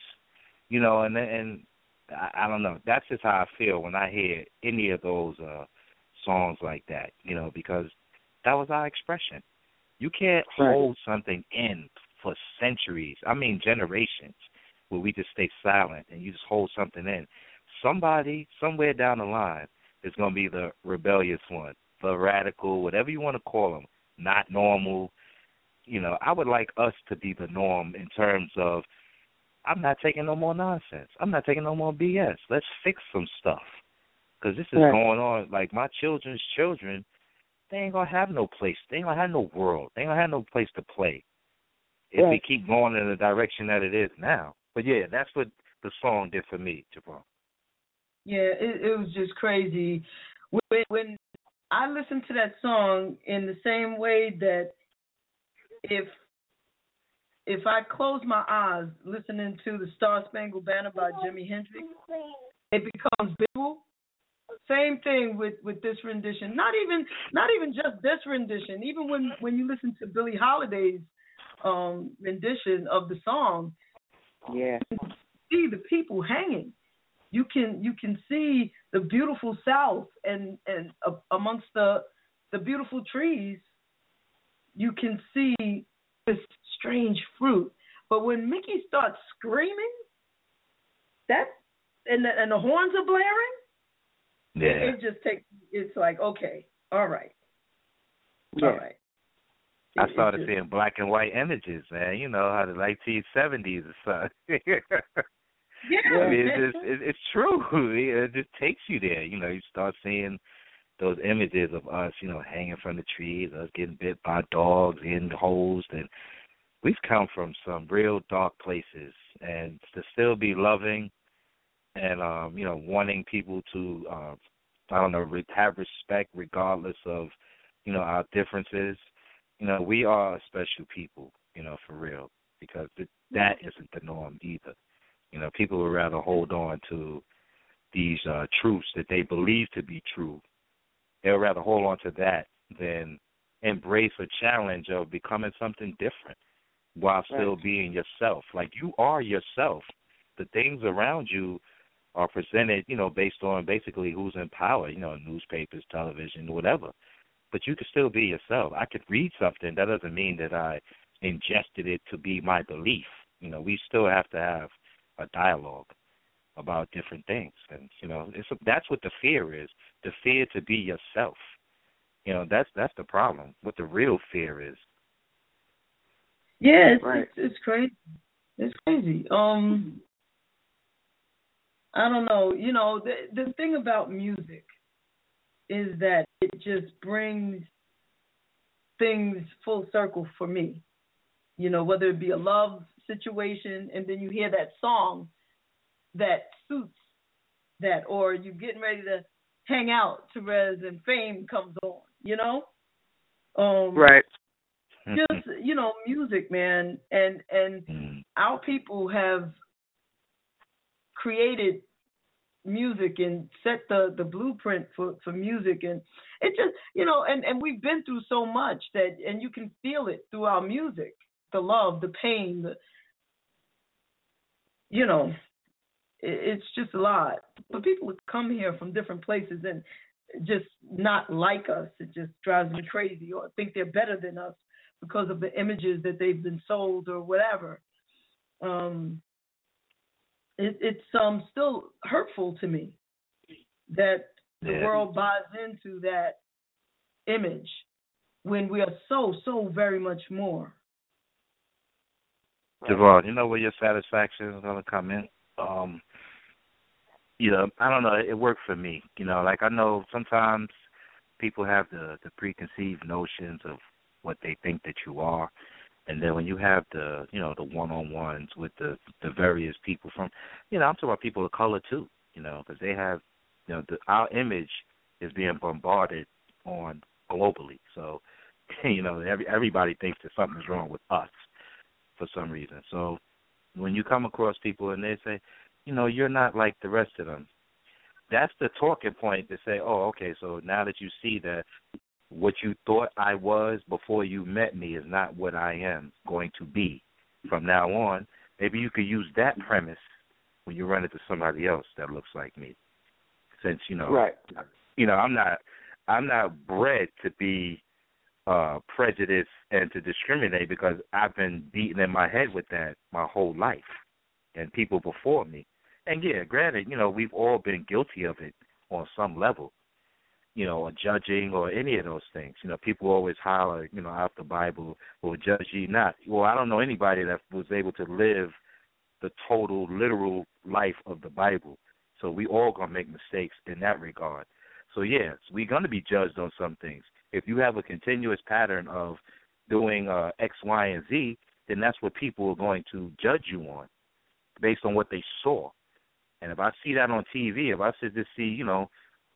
You know, and and I, I don't know. That's just how I feel when I hear any of those uh songs like that. You know, because that was our expression. You can't Right. hold something in for centuries. I mean generations where we just stay silent and you just hold something in. Somebody somewhere down the line is going to be the rebellious one, the radical, whatever you want to call them, not normal. You know, I would like us to be the norm in terms of I'm not taking no more nonsense. I'm not taking no more BS. Let's fix some stuff. Because this is Right. going on. Like my children's children, they ain't gonna have no place. They ain't gonna have no world. They ain't gonna have no place to play if we Right. keep going in the direction that it is now. But yeah, that's what the song did for me, JaVonne. Yeah, it, it was just crazy when when I listen to that song in the same way that if if I close my eyes listening to the Star Spangled Banner by Jimi Hendrix, it becomes visual. Same thing with with this rendition. Not even not even just this rendition. Even when when you listen to Billie Holiday's um rendition of the song, Yeah. you can see the people hanging. You can you can see the beautiful South and and uh, amongst the the beautiful trees, you can see this strange fruit. But when Miche starts screaming, that and the, and the horns are blaring, Yeah. it, it just takes. It's like okay, all right, Yeah. all right. I It- started just- seeing black and white images, man. You know how the 1970s or something. [LAUGHS] Yeah, I mean, it's just it, it's true. [LAUGHS] It just takes you there. You know, you start seeing those images of us, you know, hanging from the trees, us getting bit by dogs, getting hosed, and we've come from some real dark places. And to still be loving and um, you know, wanting people to, uh, I don't know, re- have respect regardless of, you know, our differences. You know, we are a special people. You know, for real, because th- that isn't the norm either. You know, people would rather hold on to these uh truths that they believe to be true. They would rather hold on to that than embrace a challenge of becoming something different while still Right. being yourself. Like you are yourself. The things around you are presented, you know, based on basically who's in power, you know, newspapers, television, whatever. But you can still be yourself. I could read something, that doesn't mean that I ingested it to be my belief. You know, we still have to have a dialogue about different things, and you know, it's that's what the fear is. The fear to be yourself. You know, that's that's the problem. What the real fear is. Yeah, it's, Right. it's it's crazy. It's crazy. Um, I don't know. You know, the the thing about music is that it just brings things full circle for me. You know, whether it be a love situation, and then you hear that song that suits that, or you're getting ready to hang out, Terez, and Fame comes on. You know, um, Right. just you know music man and and Mm. our people have created music and set the the blueprint for for music. And it just you know and and we've been through so much that and you can feel it through our music. The love the pain the you know it, it's just a lot. But people would come here from different places and just not like us. It just drives me crazy. Or think they're better than us because of the images that they've been sold or whatever. Um, it, it's um still hurtful to me that the Yeah. world buys into that image when we are so so very much more. JaVonne, you know where your satisfaction is gonna come in? Um you know, I don't know, it worked for me. You know, like I know sometimes people have the the preconceived notions of what they think that you are. And then when you have the, you know, the one-on-ones with the the various people from, you know, I'm talking about people of color too, you know, because they have, you know, the, our image is being bombarded on globally. So, [LAUGHS] you know, every everybody thinks that something's wrong with us for some reason. So, when you come across people and they say, you know, you're not like the rest of them, that's the talking point to say, oh, okay, so now that you see that what you thought I was before you met me is not what I am going to be from now on. Maybe you could use that premise when you run into somebody else that looks like me. Since you know, Right. you know, I'm not, I'm not bred to be uh prejudiced and to discriminate because I've been beaten in my head with that my whole life, and people before me. And yeah, granted, you know, we've all been guilty of it on some level you know, or judging or any of those things. You know, people always holler, you know, out the Bible, or judge ye not. Well, I don't know anybody that was able to live the total literal life of the Bible. So we all gonna make mistakes in that regard. So yes, we're gonna be judged on some things. If you have a continuous pattern of doing uh X, Y, and Z, then that's what people are going to judge you on based on what they saw. And if I see that on TV, if I sit to see, you know,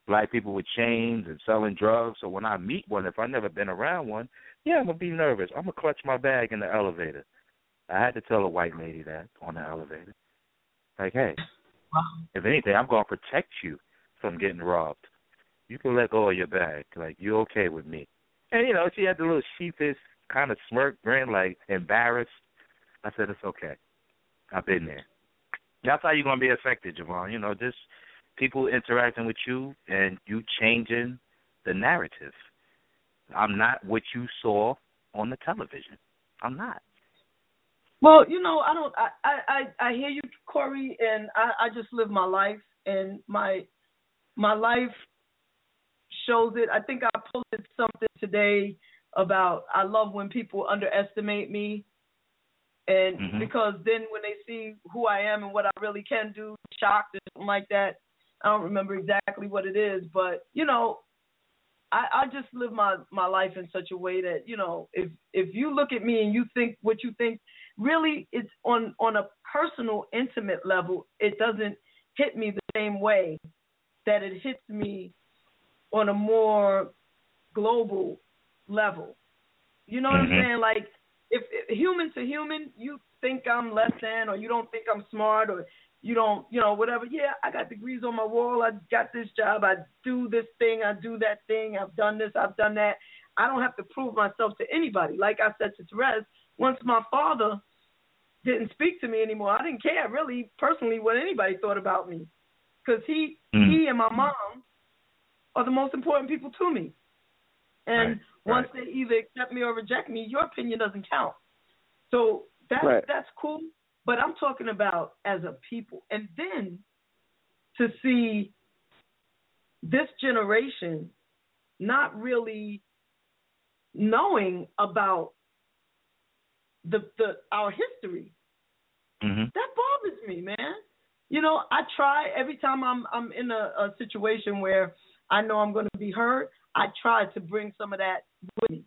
black people with chains and selling drugs. So when I meet one, if I've never been around one, yeah, I'm gonna be nervous. I'm gonna clutch my bag in the elevator. I had to tell a white lady that on the elevator. Like, hey, if anything, I'm gonna protect you from getting robbed. You can let go of your bag. Like, you okay with me? And you know, she had the little sheepish kind of smirk grin, like embarrassed. I said, it's okay. I've been there. That's how you're gonna be affected, JaVonne. You know, just people interacting with you and you changing the narrative. I'm not what you saw on the television. I'm not. Well, you know, I don't. I I I hear you, Corey, and I I just live my life, and my my life shows it. I think I posted something today about I love when people underestimate me, and Mhm. because then when they see who I am and what I really can do, shocked or something like that. I don't remember exactly what it is, but you know, I, I just live my my life in such a way that you know, if if you look at me and you think what you think, really, it's on on a personal, intimate level, it doesn't hit me the same way that it hits me on a more global level. You know what Mhm. I'm saying? Like if, if human to human, you think I'm less than, or you don't think I'm smart, or you don't, you know, whatever. Yeah, I got degrees on my wall. I got this job. I do this thing. I do that thing. I've done this. I've done that. I don't have to prove myself to anybody. Like I said to Terez, once my father didn't speak to me anymore, I didn't care really personally what anybody thought about me, because he Mm. he and my mom are the most important people to me. And once they either accept me or reject me, your opinion doesn't count. So that's Right. that's cool. But I'm talking about as a people. And then to see this generation not really knowing about the the our history. Mm-hmm. That bothers me, man. You know, I try every time I'm I'm in a, a situation where I know I'm going to be hurt. I try to bring some of that with me.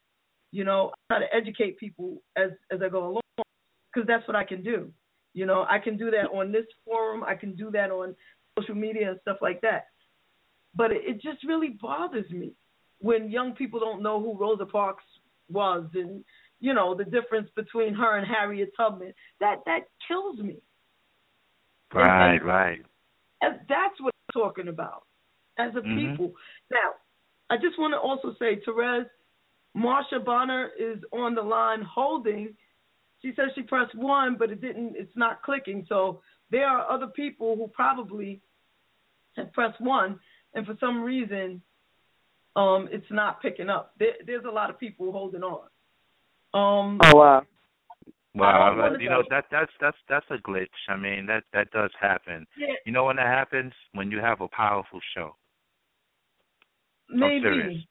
You know, I try to educate people as as I go along because that's what I can do. You know, I can do that on this forum. I can do that on social media and stuff like that. But it, it just really bothers me when young people don't know who Rosa Parks was and you know the difference between her and Harriet Tubman. That that kills me. Right, right. And that's what I'm talking about as a Mhm. people. Now, I just want to also say, Terez, Marsha Bonner is on the line holding. She says she pressed one, but it didn't. It's not clicking. So there are other people who probably have pressed one, and for some reason, um, it's not picking up. There, there's a lot of people holding on. Um, Oh wow. Well, I don't wanna you know that that's that's that's a glitch. I mean that that does happen. Yeah. You know when that happens when you have a powerful show. I'm maybe.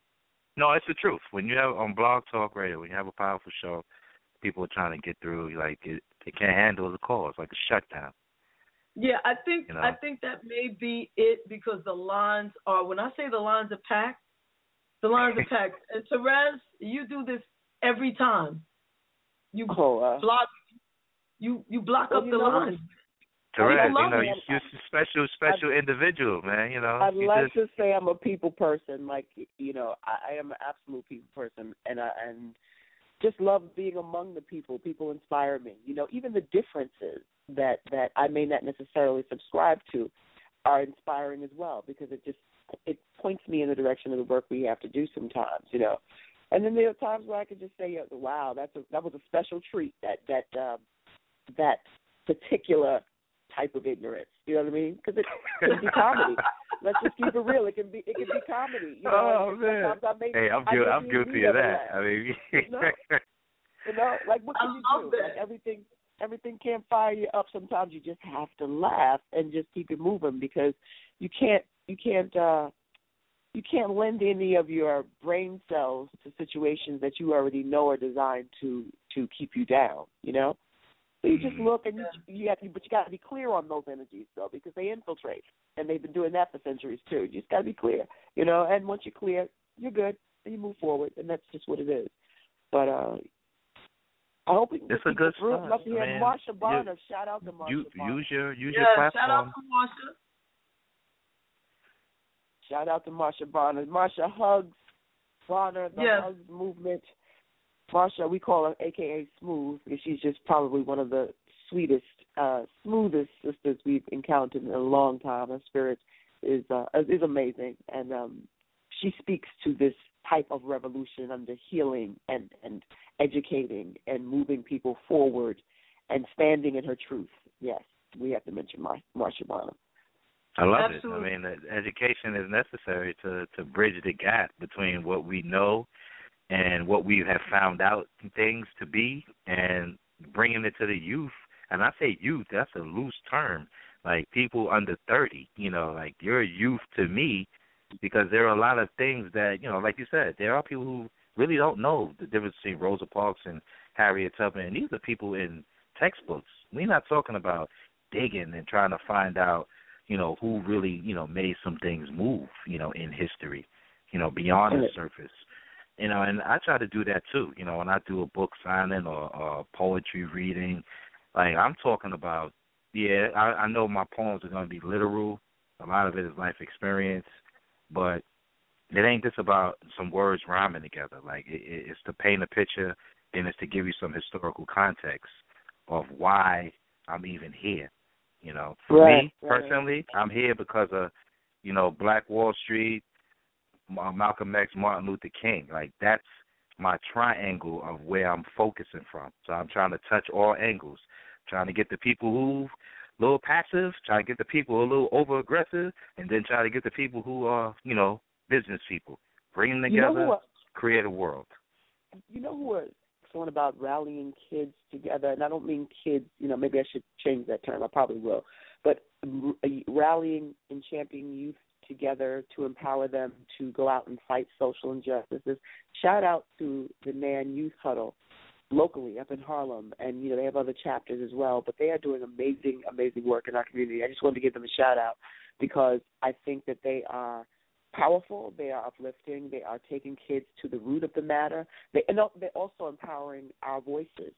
No, it's the truth. When you have on Blog Talk Radio, when you have a powerful show, people are trying to get through. Like it, they can't handle the call. It's like a shutdown. Yeah, I think You know? I think that may be it because the lines are when I say the lines are packed, the lines are packed. [LAUGHS] And Terez, you do this every time. You Oh, uh, block you you block Well, up you the lines. Correct. you know, you, you're a special, special individual, man. You know, I'd you like just to say I'm a people person. Like you know, I, I am an absolute people person, and I and just love being among the people. People inspire me. You know, even the differences that that I may not necessarily subscribe to are inspiring as well because it just it points me in the direction of the work we have to do sometimes. You know, and then there are times where I could just say, "Wow, that's a that was a special treat." That that um, that particular type of ignorance. You know what I mean? Because it can be comedy. Let's just keep it real. It can be it can be comedy. You know, Oh man. I make, Hey, I'm I guilty. make I'm me guilty of Lisa that. I mean, No. You know, like what I can you love do? that. Like everything everything can't fire you up. Sometimes you just have to laugh and just keep it moving because you can't you can't uh you can't lend any of your brain cells to situations that you already know are designed to to keep you down, you know? So you just look and you, you have to, but you got to be clear on those energies though, because they infiltrate, and they've been doing that for centuries too. You just got to be clear, you know. And once you're clear, you're good, and you move forward, and that's just what it is. But uh I hope we can It's get a good through. start. Love to hear I Marsha you- Bonner. Shout out to Marsha you Bonner. use your use yeah, your shout out to Marsha. Shout out to Marsha Bonner. Marsha Hugs Bonner, the Yes. Hugs movement. Marsha, we call her AKA Smooth because she's just probably one of the sweetest, uh, smoothest sisters we've encountered in a long time. Her spirit is uh, is amazing, and um, she speaks to this type of revolution under healing and and educating and moving people forward and standing in her truth. Yes, we have to mention Mar- Marsha Bonner. I love Absolutely. it. I mean, education is necessary to to bridge the gap between what we know and what we have found out things to be, and bringing it to the youth. And I say youth, that's a loose term. Like people under thirty, you know, like you're a youth to me, because there are a lot of things that you know, like you said, there are people who really don't know the difference between Rosa Parks and Harriet Tubman. And these are people in textbooks. We're not talking about digging and trying to find out you know, who really, you know, made some things move, you know, in history, you know, beyond the surface. You know, and I try to do that too, you know, when I do a book signing or, or poetry reading, like I'm talking about yeah, I, I know my poems are gonna be literal. A lot of it is life experience, but it ain't just about some words rhyming together. Like it, it, it's to paint a picture and it's to give you some historical context of why I'm even here. You know, for Right, me right. personally, I'm here because of you know Black Wall Street, Malcolm X, Martin Luther King. Like that's my triangle of where I'm focusing from. So I'm trying to touch all angles, trying to get the people who a little passive, trying to get the people a little over aggressive, and then try to get the people who are you know business people. Bring them You know together, are- create a world. you know who are someone about rallying kids together, and I don't mean kids. You know, maybe I should change that term. I probably will. But r- rallying and championing youth together to empower them to go out and fight social injustices. Shout out to the Nan Youth Huddle locally up in Harlem, and you know they have other chapters as well. But they are doing amazing, amazing work in our community. I just wanted to give them a shout out because I think that they are powerful. They are uplifting. They are taking kids to the root of the matter. They and they're also empowering our voices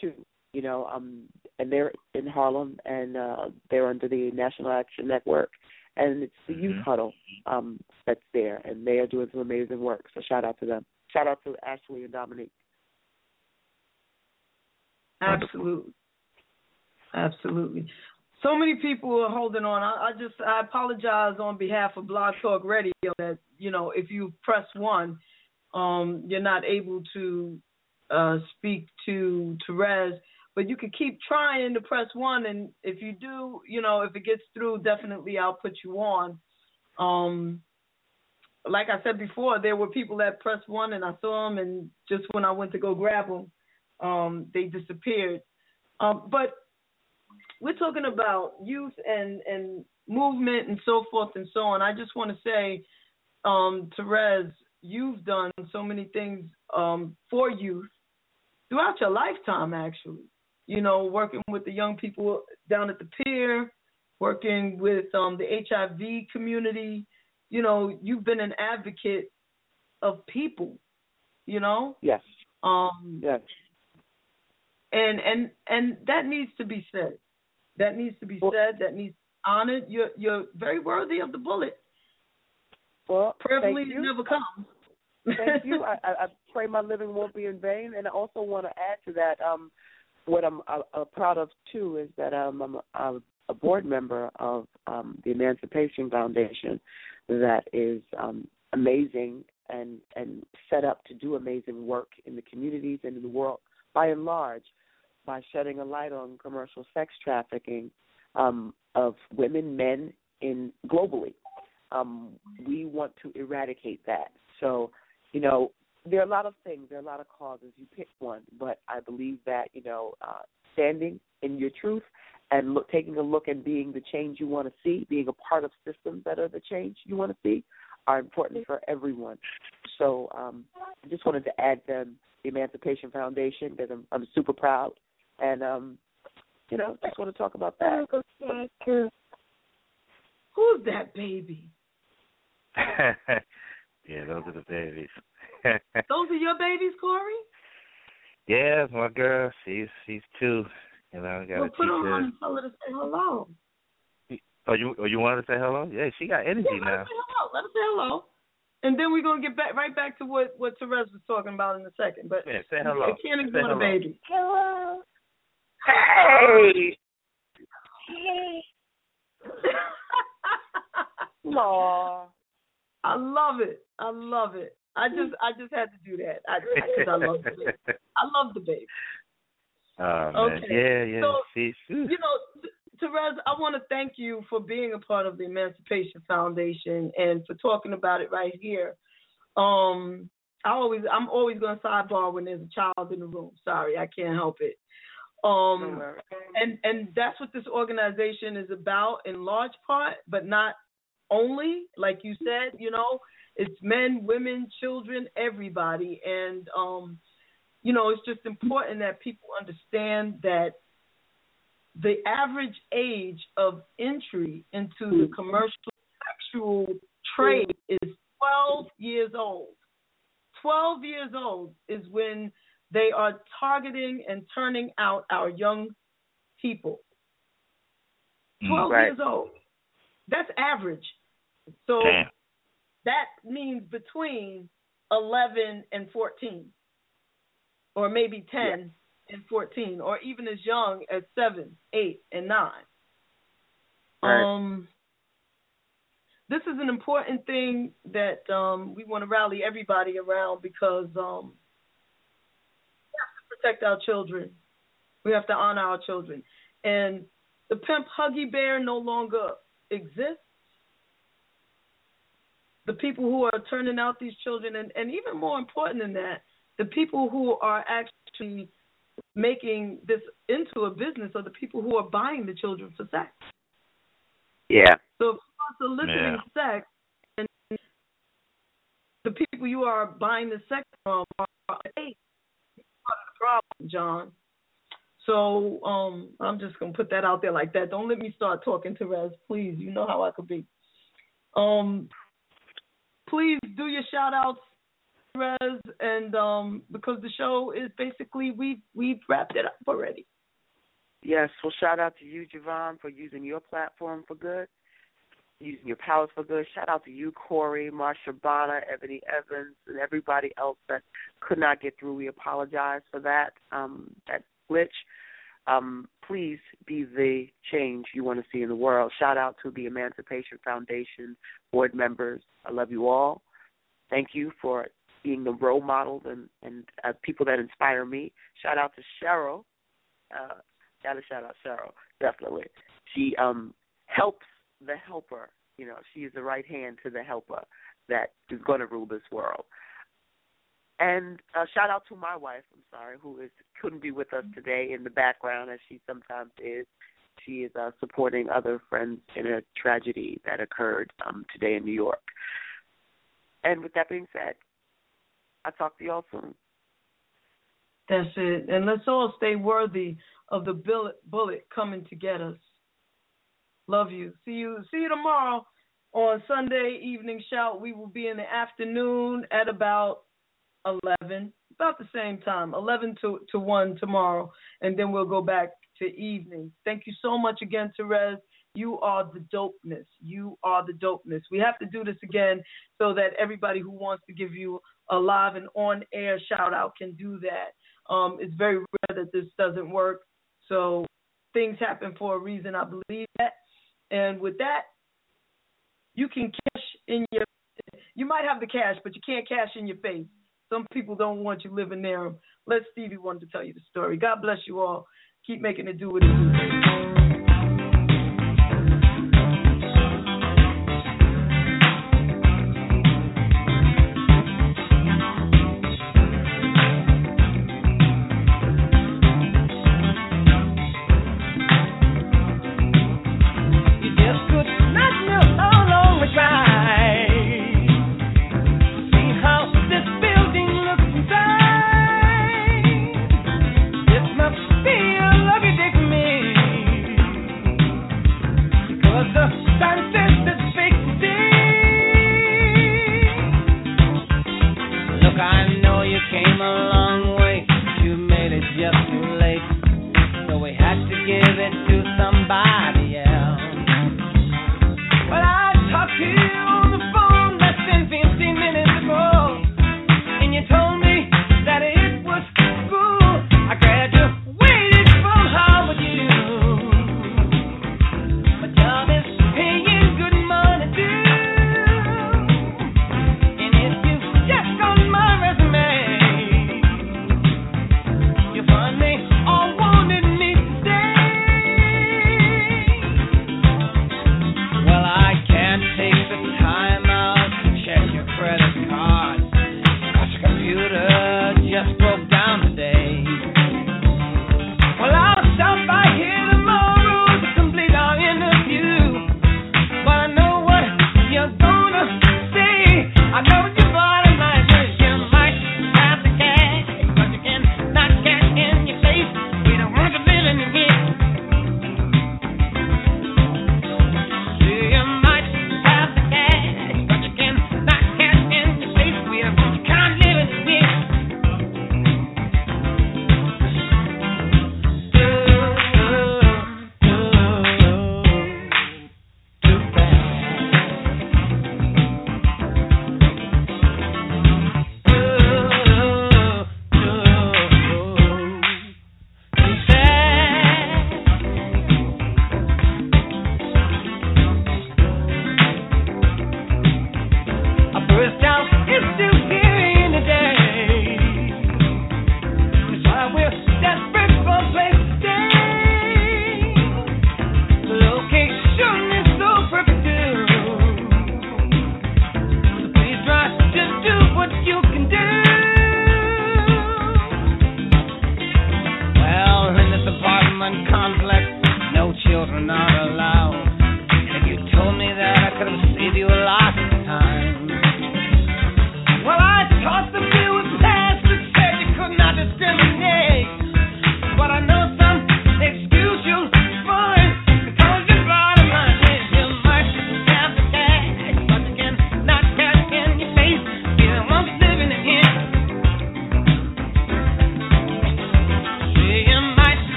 too. You know, um, and they're in Harlem, and uh, they're under the National Action Network, and it's the Youth Huddle um, that's there, and they are doing some amazing work. So shout out to them. Shout out to Ashley and Dominique. Absolutely. Absolutely. So many people are holding on. I, I just I apologize on behalf of Blog Talk Radio that you know if you press one, um, you're not able to uh, speak to Terez, but you can keep trying to press one, and if you do, you know if it gets through, definitely I'll put you on. Um, like I said before, there were people that pressed one, and I saw them, and just when I went to go grab them, um, they disappeared. Um, but we're talking about youth and and movement and so forth and so on. I just want to say, um, Terez, you've done so many things um, for youth throughout your lifetime, actually. You know, working with the young people down at the pier, working with um, the HIV community. You know, you've been an advocate of people. You know, Yes. um, Yes. and and and that needs to be said. That needs to be said. That needs honored. You're you're very worthy of the bullet. Well, Prayerfully, it never comes. Thank you. [LAUGHS] I, I, I pray my living won't be in vain. And I also want to add to that, um, what I'm uh, uh, proud of too is that um, I'm a, a board member of um, the Emancipation Foundation, that is um, amazing and and set up to do amazing work in the communities and in the world by and large, by shedding a light on commercial sex trafficking um, of women, men in globally. Um, we want to eradicate that. So you know, there are a lot of things, there are a lot of causes. You pick one, but I believe that you know, uh, standing in your truth and look, taking a look and being the change you want to see, being a part of systems that are the change you want to see, are important for everyone. So um, I just wanted to add them the Emancipation Foundation because I'm, I'm super proud, and um, you know, just want to talk about that. Who's that baby? [LAUGHS] yeah, those are the babies. [LAUGHS] Those are your babies, Corey. yeah, my girl, she's she's two. You know, I gotta Well, put teach her her. on and tell her to say hello. Oh, you oh, you wanted to say hello? Yeah, she got energy yeah, now. Let us say hello. Let us say hello. And then we're gonna get back right back to what what Terez was talking about in a second. But yeah, say hello. I can't say ignore the hello. baby. Hello. Hey. Hey. [LAUGHS] Aw. I love it. I love it. I just I just had to do that. I because I love the baby. [LAUGHS] I love the baby. Oh man, Okay. yeah, yeah. So, See, You know, Th- Terez, I want to thank you for being a part of the Emancipation Foundation and for talking about it right here. Um, I always, I'm always going to sidebar when there's a child in the room. Sorry, I can't help it. Um, and and that's what this organization is about in large part, but not only. Like you said, you know, it's men, women, children, everybody, and um, you know, it's just important that people understand that the average age of entry into the commercial sexual trade is 12 years old. 12 years old is when they are targeting and turning out our young people. 12 Right. years old. That's average. So Damn. That means between 11 and 14, or maybe 10 and 14, or even as young as 7, 8, and 9. Right. Um, this is an important thing that um, we want to rally everybody around because um, we have to protect our children. We have to honor our children. And the pimp Huggy Bear no longer exists. The people who are turning out these children, and, and even more important than that, the people who are actually making this into a business are the people who are buying the children for sex. Yeah. So if you're soliciting sex, and the people you are buying the sex from are hey, part of the problem, John. So um, I'm just gonna put that out there like that. Don't let me start talking to Rez, please. You know how I could be. Um, please do your shout outs, Rez, and um, because the show is basically we we've wrapped it up already. Yes. Well, shout out to you, JaVonne, for using your platform for good, using your powers for good. Shout out to you, Corey, Marsha Bonner, Ebony Evans, and everybody else that could not get through. We apologize for that, um, that glitch. Um, please be the change you want to see in the world. Shout out to the Emancipation Foundation board members. I love you all. Thank you for being the role models and, and uh, people that inspire me. Shout out to Cheryl. Uh, gotta shout out Cheryl, definitely. She um helps the helper. You know, she is the right hand to the helper that is going to rule this world. And uh, shout out to my wife. I'm sorry, who is couldn't be with us today in the background as she sometimes is. She is uh, supporting other friends in a tragedy that occurred um, today in New York. And with that being said, I'll talk to y'all soon. That's it. And let's all stay worthy of the bullet bullet coming to get us. Love you. See you see you tomorrow on Sunday evening shout. We will be in the afternoon at about eleven. About the same time. Eleven to, to one tomorrow. And then we'll go back to evening. Thank you so much again, Terez. You are the dopeness. You are the dopeness. We have to do this again so that everybody who wants to give you a live and on air shout out can do that. Um, it's very rare that this doesn't work. So things happen for a reason. I believe that. And with that, you can cash in your. You might have the cash, but you can't cash in your face. Some people don't want you living near them. Let Stevie to tell you the story. God bless you all. Keep making it do what it do.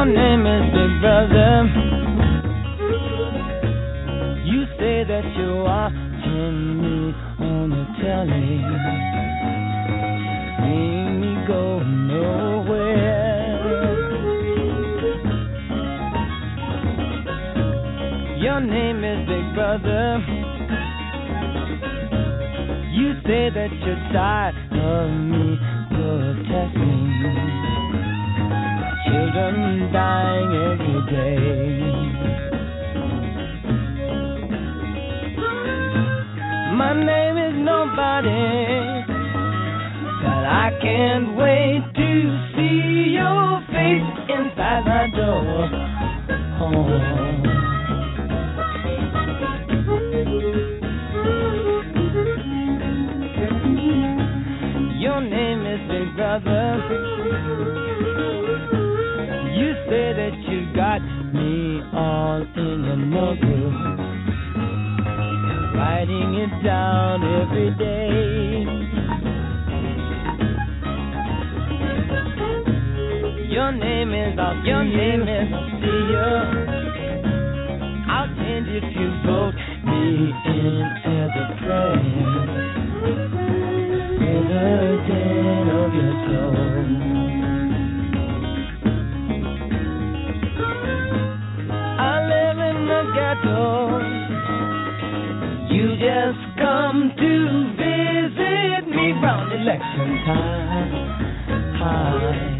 Your name is Big Brother. You say that you're watching me on the telly. See me go nowhere. Your name is Big Brother. You say that you're tired of me protecting children dying every day. My name is nobody, but I can't wait to see your face inside my door. Oh. It down every day. Your name is I'll your name is see you. I'll change if you vote me in as a friend. President of your soul. I live in the ghetto. Just come to visit me round election time. Hi.